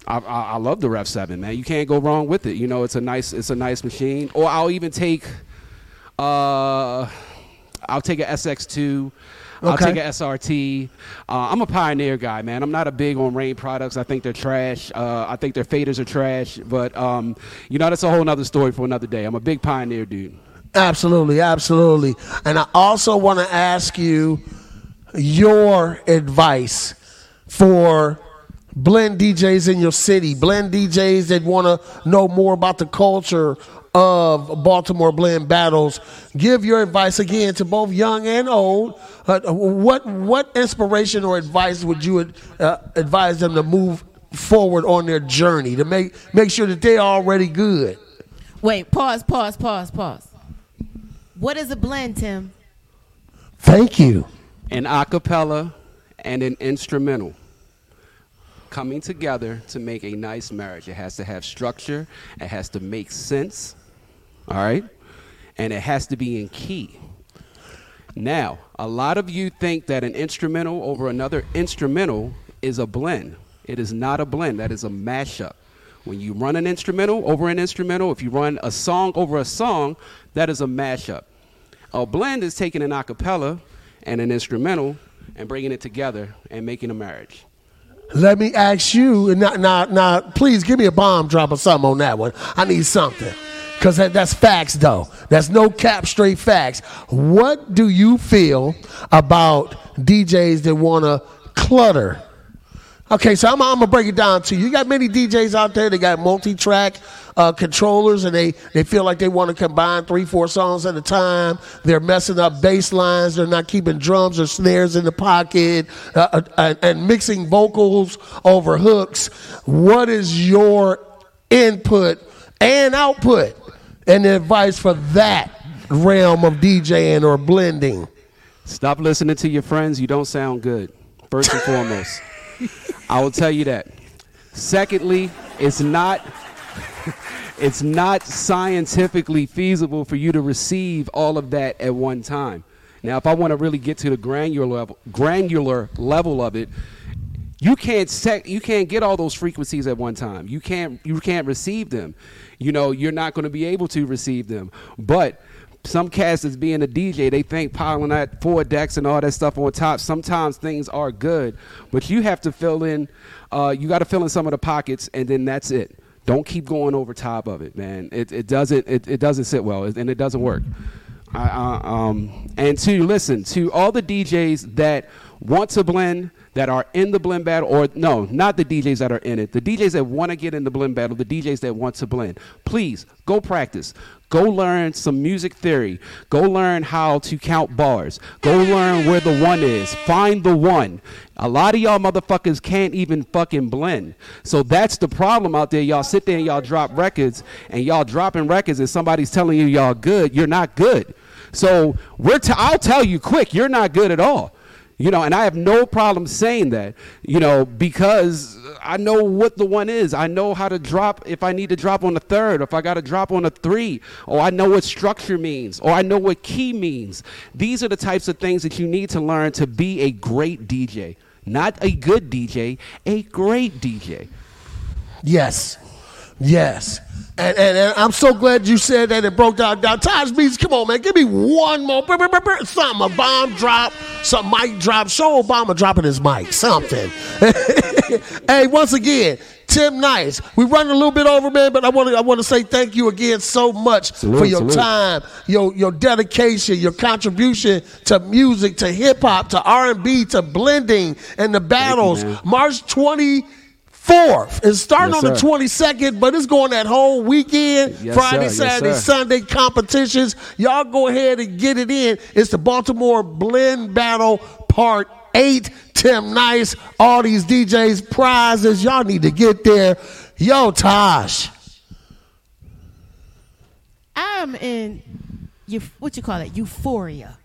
I, I, I love the Rev Seven, man. You can't go wrong with it. You know, it's a nice it's a nice machine. Or I'll even take, uh, I'll take a SX2. I'll take a SRT. Uh, I'm a pioneer guy, man. I'm not a big on Rane products. I think they're trash. Uh, I think their faders are trash. But um, you know, that's a whole nother story for another day. I'm a big pioneer dude. Absolutely, absolutely. And I also want to ask you your advice for blend DJs in your city, blend DJs that want to know more about the culture of Baltimore blend battles. Give your advice again to both young and old. Uh, what what inspiration or advice would you uh, advise them to move forward on their journey to make make sure that they're already good? Wait, pause, pause, pause, pause. What is a blend, Tim? Thank you. An acapella and an instrumental coming together to make a nice marriage. It has to have structure, it has to make sense, all right? And it has to be in key. Now, a lot of you think that an instrumental over another instrumental is a blend. It is not a blend, that is a mashup. When you run an instrumental over an instrumental, if you run a song over a song, that is a mashup. A blend is taking an acapella and an instrumental and bringing it together and making a marriage. Let me ask you, and now, now, now, please give me a bomb drop or something on that one. I need something. Because that, that's facts, though. That's no cap, straight facts. What do you feel about DJs that want to clutter? Okay, so I'm, I'm to break it down to you. You got many DJs out there that got multi track uh, controllers and they, they feel like they want to combine three, four songs at a time. They're messing up bass lines. They're not keeping drums or snares in the pocket uh, uh, and mixing vocals over hooks. What is your input and output and advice for that realm of DJing or blending? Stop listening to your friends. You don't sound good, first and foremost. I will tell you that. Secondly, it's not it's not scientifically feasible for you to receive all of that at one time. Now, if I want to really get to the granular level, granular level of it, you can't set, you can't get all those frequencies at one time. You can't you can't receive them. You know, you're not going to be able to receive them. But some cats as being a DJ, they think piling that four decks and all that stuff on top. Sometimes things are good, but you have to fill in. Uh, you got to fill in some of the pockets, and then that's it. Don't keep going over top of it, man. It, it doesn't it, it doesn't sit well, and it doesn't work. I, uh, um, and to listen to all the DJs that want to blend, that are in the blend battle, or no, not the DJs that are in it, the DJs that want to get in the blend battle, the DJs that want to blend. Please go practice. Go learn some music theory. Go learn how to count bars. Go learn where the one is. Find the one. A lot of y'all motherfuckers can't even fucking blend. So that's the problem out there. Y'all sit there and y'all drop records and y'all dropping records and somebody's telling you y'all good. You're not good. So we're t- I'll tell you quick, you're not good at all. You know, and I have no problem saying that, you know, because I know what the one is. I know how to drop if I need to drop on a third, if I got to drop on a three, or I know what structure means, or I know what key means. These are the types of things that you need to learn to be a great DJ. Not a good DJ, a great DJ. Yes. Yes. And, and, and I'm so glad you said that it broke down. Down. Taj Beats, come on, man. Give me one more. brr, brr, brr, brr, Something. A bomb drop. Some mic drop. Show Obama dropping his mic. Something. hey, once again, Tim Nice. We running a little bit over, man, but I want to I want to say thank you again so much Salute, for your salute. time, your your dedication, your contribution to music, to hip hop, to R and B, to blending and the battles. man. March twenty fourth. It's starting Yes, on the twenty second, but it's going that whole weekend. Yes, Friday, sir. Saturday, sir. Sunday competitions. Y'all go ahead and get it in. It's the Baltimore Blend Battle Part 8. Tim Nice, all these DJs, prizes. Y'all need to get there. Yo, Taj. I'm in you what you call it euphoria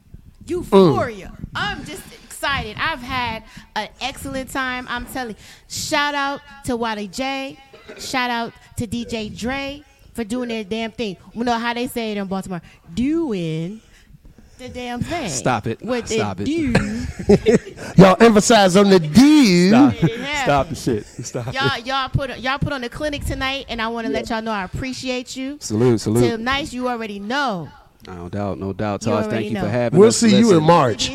mm. euphoria i'm just excited i've had an excellent time i'm telling shout out to Watty Jay shout out to dj dre for doing their damn thing you know how they say it in baltimore doing the damn thing Stop it. what Stop it. do Y'all emphasize on the D. Stop, Stop the shit. Stop y'all it. y'all put y'all put on the clinic tonight and i want to let y'all know i appreciate you Salute, salute. Tim nice you already know No doubt, no doubt. You Taj, already thank you know. for having me. We'll us. see you in Listen, March.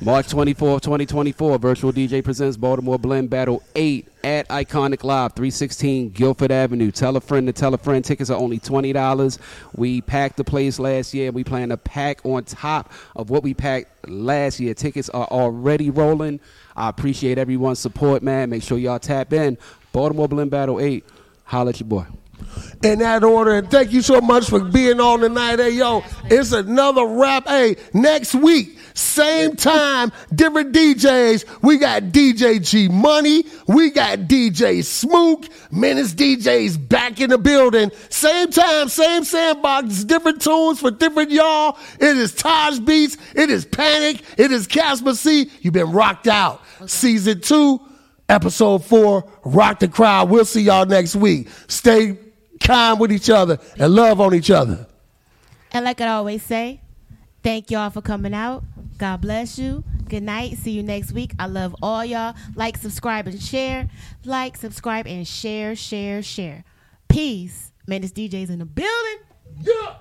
March 24th, 2024, Virtual DJ presents Baltimore Blend Battle 8 at Iconic Live, 316 Guilford Avenue. Tell a friend to tell a friend. Tickets are only $20. We packed the place last year. We plan to pack on top of what we packed last year. Tickets are already rolling. I appreciate everyone's support, man. Make sure y'all tap in. Baltimore Blend Battle 8. Holla at your boy. In that order. And thank you so much for being on tonight. Hey, yo, it's another wrap. Hey, next week, same time, different DJs. We got DJ G Money. We got DJ Smook. Menace DJs back in the building. Same time, same sandbox, different tunes for different y'all. It is Taj Beats. It is Panic. It is Casper C. You've been rocked out. Season two. Episode four, rock the crowd. We'll see y'all next week. Stay kind with each other and love on each other. And like I always say, thank y'all for coming out. God bless you. Good night. See you next week. I love all y'all. Like, subscribe, and share. Like, subscribe, and share, share, share. Peace. Man, this DJ's in the building. Yeah.